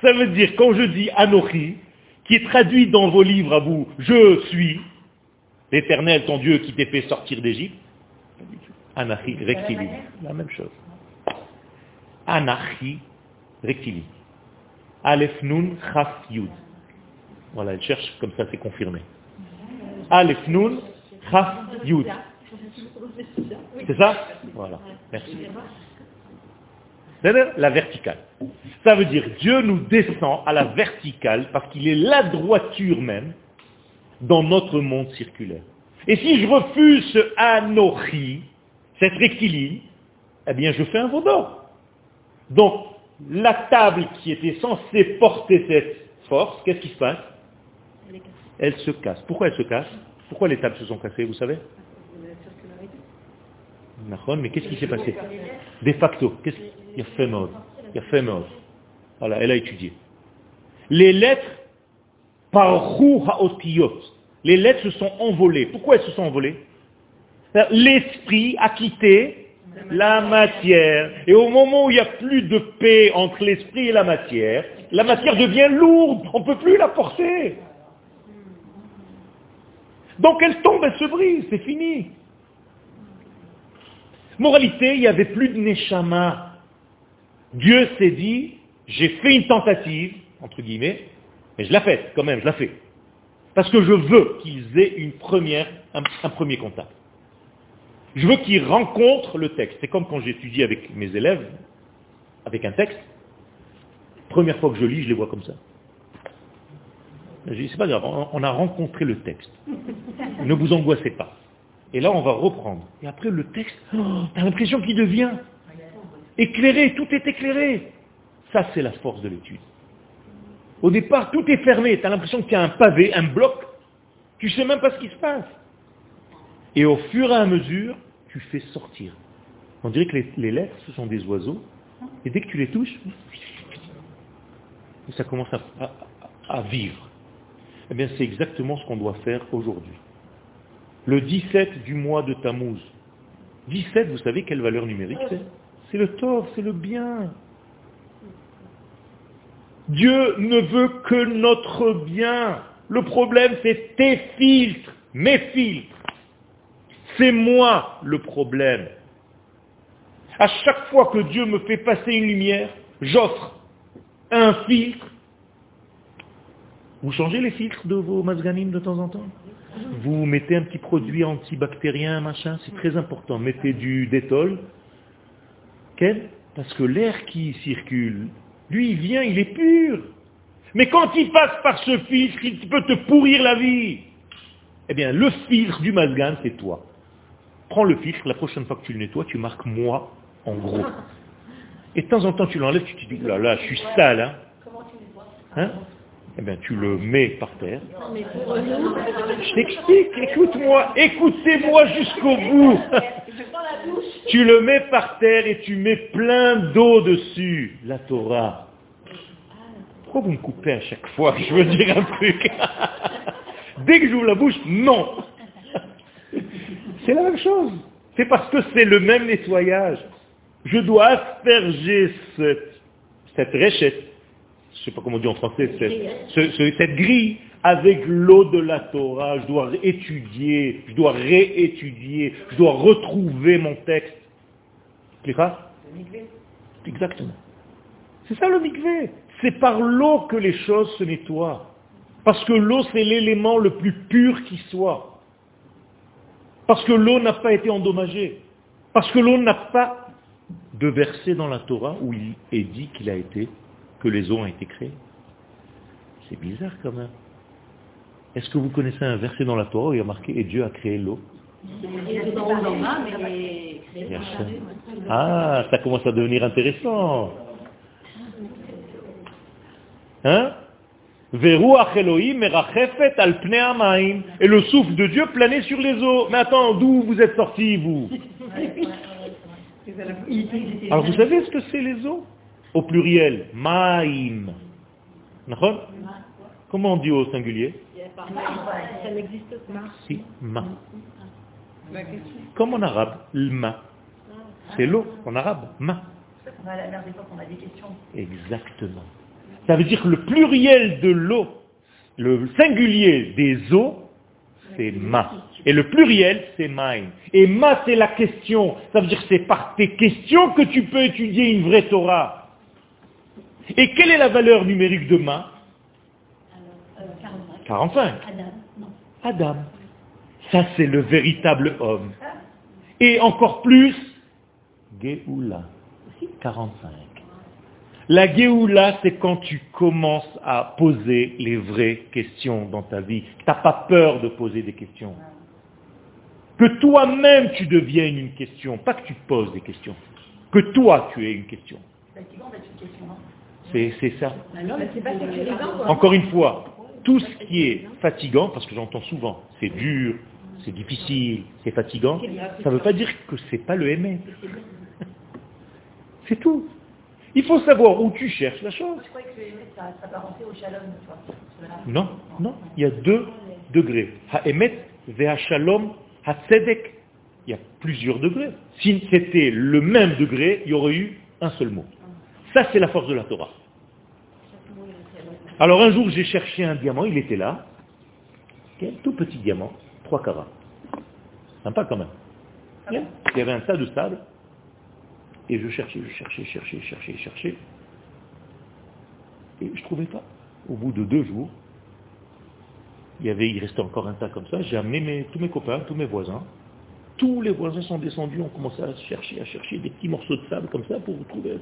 Ça veut dire, quand je dis Anochi, qui est traduit dans vos livres à vous, je suis l'éternel ton Dieu qui t'est fait sortir d'Égypte. Anachi, rectiligne. La même chose. Anachi, rectiligne. Aleph Nun Chaf Yud. Voilà, elle cherche, comme ça c'est confirmé. Aleph Nun Chaf Yud. C'est ça? Voilà, merci. La verticale. Ça veut dire Dieu nous descend à la verticale parce qu'il est la droiture même dans notre monde circulaire. Et si je refuse ce anochi, cette rectiligne, eh bien je fais un vaudor. Donc, la table qui était censée porter cette force, qu'est-ce qui se passe? Elle se casse. Pourquoi elle se casse? Pourquoi les tables se sont cassées, vous savez? Mais qu'est-ce qui s'est passé De facto, qu'est-ce y a fait mode. Voilà, elle a étudié. Les lettres, par haotiyot, les lettres se sont envolées. Pourquoi elles se sont envolées? L'esprit a quitté la matière. Et au moment où il n'y a plus de paix entre l'esprit et la matière, la matière devient lourde. On ne peut plus la porter. Donc elle tombe, elle se brise, c'est fini. Moralité, il n'y avait plus de Neshama. Dieu s'est dit, j'ai fait une tentative, entre guillemets, mais je l'ai faite quand même, je l'ai fait. Parce que je veux qu'ils aient une première, un, premier contact. Je veux qu'ils rencontrent le texte. C'est comme quand j'étudie avec mes élèves, avec un texte. Première fois que je lis, je les vois comme ça. Je dis, c'est pas grave, on a rencontré le texte. Ne vous angoissez pas. Et là, on va reprendre. Et après, le texte, oh, tu as l'impression qu'il devient éclairé, tout est éclairé. Ça, c'est la force de l'étude. Au départ, tout est fermé. Tu as l'impression qu'il y a un pavé, un bloc. Tu ne sais même pas ce qui se passe. Et au fur et à mesure, tu fais sortir. On dirait que les, lettres, ce sont des oiseaux. Et dès que tu les touches, ça commence à, à vivre. Eh bien, c'est exactement ce qu'on doit faire aujourd'hui le 17 du mois de Tammuz. 17, vous savez quelle valeur numérique c'est? C'est le tort, c'est le bien. Dieu ne veut que notre bien. Le problème, c'est tes filtres, mes filtres. C'est moi le problème. À chaque fois que Dieu me fait passer une lumière, j'offre un filtre. Vous changez les filtres de vos mazganim de temps en temps? Vous mettez un petit produit antibactérien, machin, c'est très important. Mettez du détol. Quel Parce que l'air qui circule, lui, il vient, il est pur. Mais quand il passe par ce filtre, il peut te pourrir la vie. Eh bien, le filtre du masgan, c'est toi. Prends le filtre, la prochaine fois que tu le nettoies, tu marques moi en gros. [laughs] Et de temps en temps, tu l'enlèves, tu te dis, là, là, je suis sale. Hein Comment tu nettoies? Hein? Eh bien, tu le mets par terre. Je t'explique, écoute-moi, écoutez-moi jusqu'au bout. tu le mets par terre et tu mets plein d'eau dessus, la Torah. Pourquoi vous me coupez à chaque fois que je veux dire un truc [laughs] Dès que j'ouvre la bouche, non. C'est la même chose. C'est parce que c'est le même nettoyage. Je dois asperger cette, cette réchette je ne sais pas comment on dit en français, cette, grille avec l'eau de la Torah, je dois étudier, je dois réétudier, je dois retrouver mon texte. Exactement. C'est ça le mikvé. C'est par l'eau que les choses se nettoient. Parce que l'eau, c'est l'élément le plus pur qui soit. Parce que l'eau n'a pas été endommagée. Parce que l'eau n'a pas de verset dans la Torah où il est dit qu'il a été que les eaux ont été créées. C'est bizarre quand même. Est-ce que vous connaissez un verset dans la Torah où il y a marqué « Et Dieu a créé l'eau » Ah, ça commence à devenir intéressant. Hein? Et le souffle de Dieu planait sur les eaux. Mais attends, d'où vous êtes sortis, vous? [laughs] Alors vous savez ce que c'est les eaux? Au pluriel, maïm. Comment on dit au singulier Ça n'existe pas. Si, ma. Comme en arabe, ma. C'est l'eau en arabe, ma. Exactement. Ça veut dire que le pluriel de l'eau, le singulier des eaux, c'est ma. Et le pluriel, c'est maïm. Et ma, c'est la question. Ça veut dire que c'est par tes questions que tu peux étudier une vraie Torah. Et quelle est la valeur numérique de ma 45. Adam. Ça, c'est le véritable homme. Et encore plus, Géoula. 45. La Géoula, c'est quand tu commences à poser les vraies questions dans ta vie. Tu n'as pas peur de poser des questions. Que toi-même tu deviennes une question, pas que tu poses des questions. Que toi tu aies une question. C'est ça. Encore une fois, Tout ce qui est fatigant, parce que j'entends souvent, c'est dur, c'est difficile, c'est fatigant, ça ne veut pas dire que c'est pas le aimer. C'est tout. Il faut savoir où tu cherches la chose. Je croyais que le Hémet, ça s'apparentait au shalom, tu vois. sur la- Non, non, il y a deux degrés. Ha-emet, ve'ha-shalom, ha-tzedek. Il y a plusieurs degrés. Si c'était le même degré, il y aurait eu un seul mot. Ça, c'est la force de la Torah. Alors un jour, j'ai cherché un diamant, il était là. Ok, tout petit diamant, 3 carats. Sympa quand même. Ok, Il y avait un tas de sable. Et je cherchais, je cherchais, je cherchais, je cherchais, cherchais. Et je ne trouvais pas. Au bout de deux jours, il, y avait, il restait encore un tas comme ça. J'ai amené mes- tous mes copains, tous mes voisins. Tous les voisins sont descendus, ont commencé à chercher, à chercher des petits morceaux de sable comme ça pour trouver.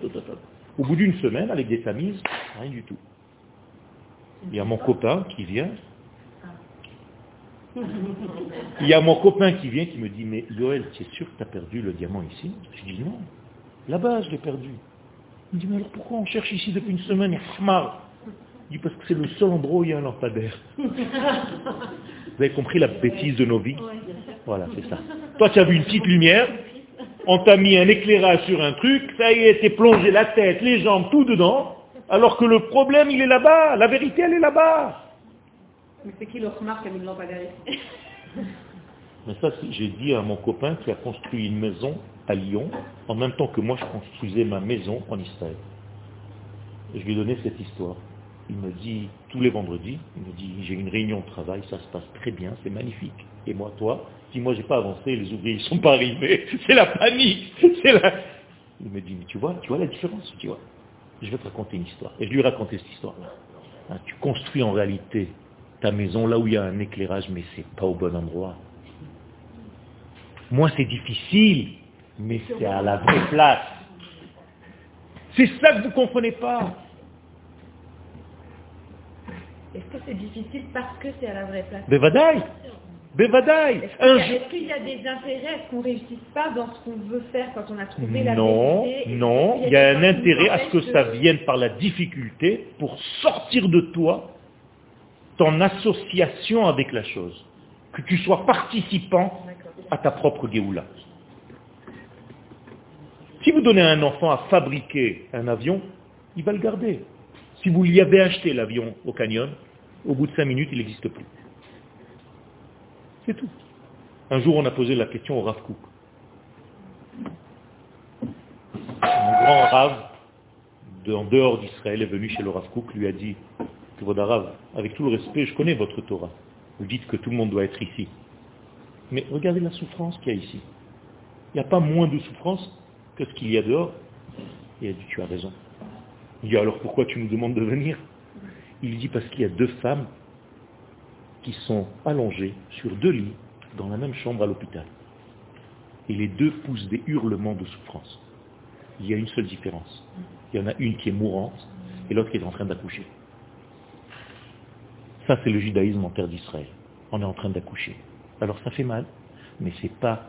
Au bout d'une semaine, avec des tamises, rien du tout. Il y a mon copain qui vient. Il y a mon copain qui vient qui me dit, mais Yoel, tu es sûr que tu as perdu le diamant ici? Je dis non. Là-bas, je l'ai perdu. Il me dit, mais alors pourquoi on cherche ici depuis une semaine Il dit, parce que c'est le seul endroit où il y a un lampadaire. Vous avez compris la bêtise de nos vies? Voilà, c'est ça. Toi, tu as vu une petite lumière, on t'a mis un éclairage sur un truc, ça y est, t'es plongé la tête, les jambes, tout dedans, alors que le problème, il est là-bas, la vérité, elle est là-bas. Mais c'est qui le remarque mis le lampadaire ici Mais ça, j'ai dit à mon copain qui a construit une maison à Lyon, en même temps que moi, je construisais ma maison en Israël. Et je lui ai donné cette histoire. Il me dit, tous les vendredis, il me dit, j'ai une réunion de travail, ça se passe très bien, c'est magnifique. Et moi, toi, si moi, j'ai pas avancé, les ouvriers, ils sont pas arrivés, [laughs] c'est la panique, c'est la... Il me dit, mais tu vois, tu vois la différence, tu vois. Je vais te raconter une histoire. Et je lui ai raconté cette histoire-là. Hein, tu construis en réalité ta maison là où il y a un éclairage, mais c'est pas au bon endroit. Moi, c'est difficile, mais c'est à la vraie place. C'est ça que vous ne comprenez pas. Est-ce que c'est difficile parce que c'est à la vraie place? Bevadaï Bevadaï Est-ce qu'il y a- jour- est-ce qu'il y a des intérêts Est-ce qu'on ne réussisse pas dans ce qu'on veut faire quand on a trouvé la Non, non, il y a un intérêt à ce que ça vienne par la difficulté pour sortir de toi ton association avec la chose. Que tu sois participant à ta propre Géoula. Si vous donnez à un enfant à fabriquer un avion, il va le garder. Si vous lui avez acheté l'avion au canyon, au bout de cinq minutes, il n'existe plus. C'est tout. Un jour, on a posé la question au Rav Kook. Un grand Rav, en dehors d'Israël, est venu chez le Rav Kook, lui a dit, Kevod Rav, avec tout le respect, je connais votre Torah. Vous dites que tout le monde doit être ici. Mais regardez la souffrance qu'il y a ici. Il n'y a pas moins de souffrance que ce qu'il y a dehors. Il a dit, tu as raison. Il dit, alors pourquoi tu nous demandes de venir? Il dit, parce qu'il y a deux femmes qui sont allongées sur deux lits dans la même chambre à l'hôpital. Et les deux poussent des hurlements de souffrance. Il y a une seule différence. Il y en a une qui est mourante et l'autre qui est en train d'accoucher. Ça, c'est le judaïsme en terre d'Israël. On est en train d'accoucher. Alors ça fait mal, mais ce n'est pas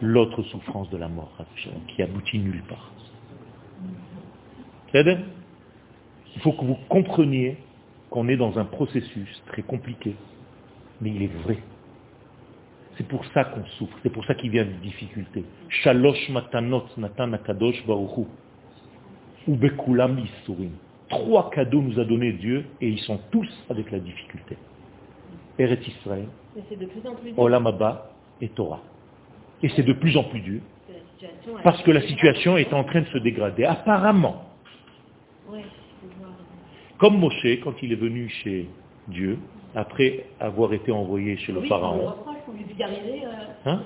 l'autre souffrance de la mort qui aboutit nulle part. Il faut que vous compreniez qu'on est dans un processus très compliqué, mais il est vrai. C'est pour ça qu'on souffre, c'est pour ça qu'il vient des difficultés. Shalosh matanot natan akadosh baruchu. Ubekulam isurim. Trois cadeaux nous a donné Dieu et ils sont tous avec la difficulté. Eret Israël. Olam Abba et Torah. Et c'est de plus en plus dur parce que la situation est en train de se dégrader. Apparemment. Comme Moshe, quand il est venu chez Dieu, après avoir été envoyé chez le Oui, Pharaon, reproche euh, Hein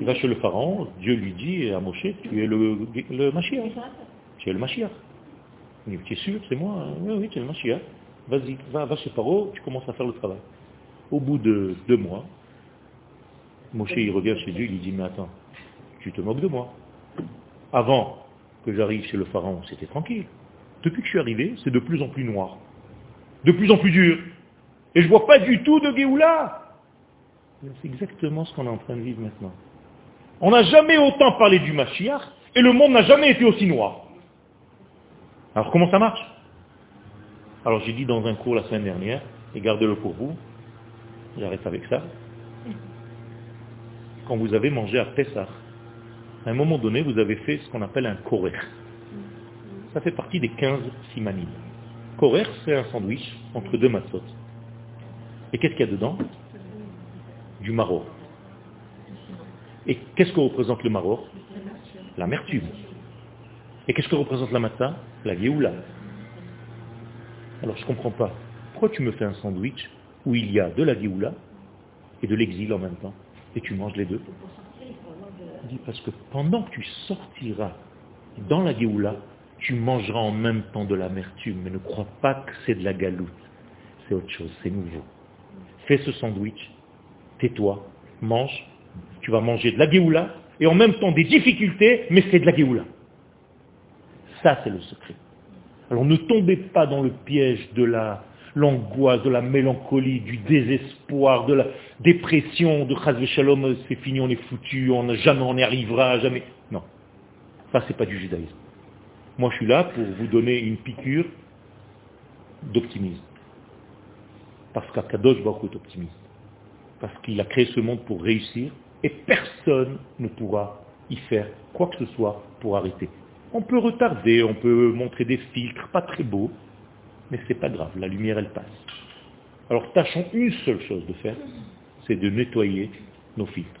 il va chez le Pharaon, Dieu lui dit à Moshe, tu es le, le Mashiach. Tu es le Mashiach. Il dit, tu es sûr, c'est moi hein Oui, oui, tu es le Mashiach. Vas-y, va, va chez Pharaon, tu commences à faire le travail. Au bout de deux mois, Moshe il revient chez Dieu, il lui dit, mais attends, tu te moques de moi. Avant que j'arrive chez le Pharaon, c'était tranquille. Depuis que je suis arrivé, c'est de plus en plus noir. De plus en plus dur. Et je vois pas du tout de Géoula. C'est exactement ce qu'on est en train de vivre maintenant. On n'a jamais autant parlé du Mashiach et le monde n'a jamais été aussi noir. Alors comment ça marche? Alors j'ai dit dans un cours la semaine dernière, et gardez-le pour vous, j'arrête avec ça, quand vous avez mangé à Pessah, à un moment donné, vous avez fait ce qu'on appelle un korer. Ça fait partie des 15 simanim. Korer, c'est un sandwich entre deux matzot. Et qu'est-ce qu'il y a dedans? Du maror. Et qu'est-ce que représente le maror? L'amertume. Et qu'est-ce que représente la matzah? La géoula. Alors je ne comprends pas. Pourquoi tu me fais un sandwich où il y a de la géoula et de l'exil en même temps? Et tu manges les deux? Parce que pendant que tu sortiras dans la géoula, tu mangeras en même temps de l'amertume, mais ne crois pas que c'est de la galoute. C'est autre chose, c'est nouveau. Fais ce sandwich, tais-toi, mange, tu vas manger de la géoula, et en même temps des difficultés, mais c'est de la géoula. Ça, c'est le secret. Alors ne tombez pas dans le piège de la l'angoisse, de la mélancolie, du désespoir, de la dépression, de Chazve Shalom, c'est fini, on est foutu, on jamais on y arrivera, jamais. Non. Ça, c'est pas du judaïsme. Moi, je suis là pour vous donner une piqûre d'optimisme. Parce qu'Akadosh Baruch est optimiste. Parce qu'il a créé ce monde pour réussir et personne ne pourra y faire quoi que ce soit pour arrêter. On peut retarder, on peut montrer des filtres, pas très beaux, mais c'est pas grave, la lumière elle passe. Alors tâchons une seule chose de faire, c'est de nettoyer nos filtres.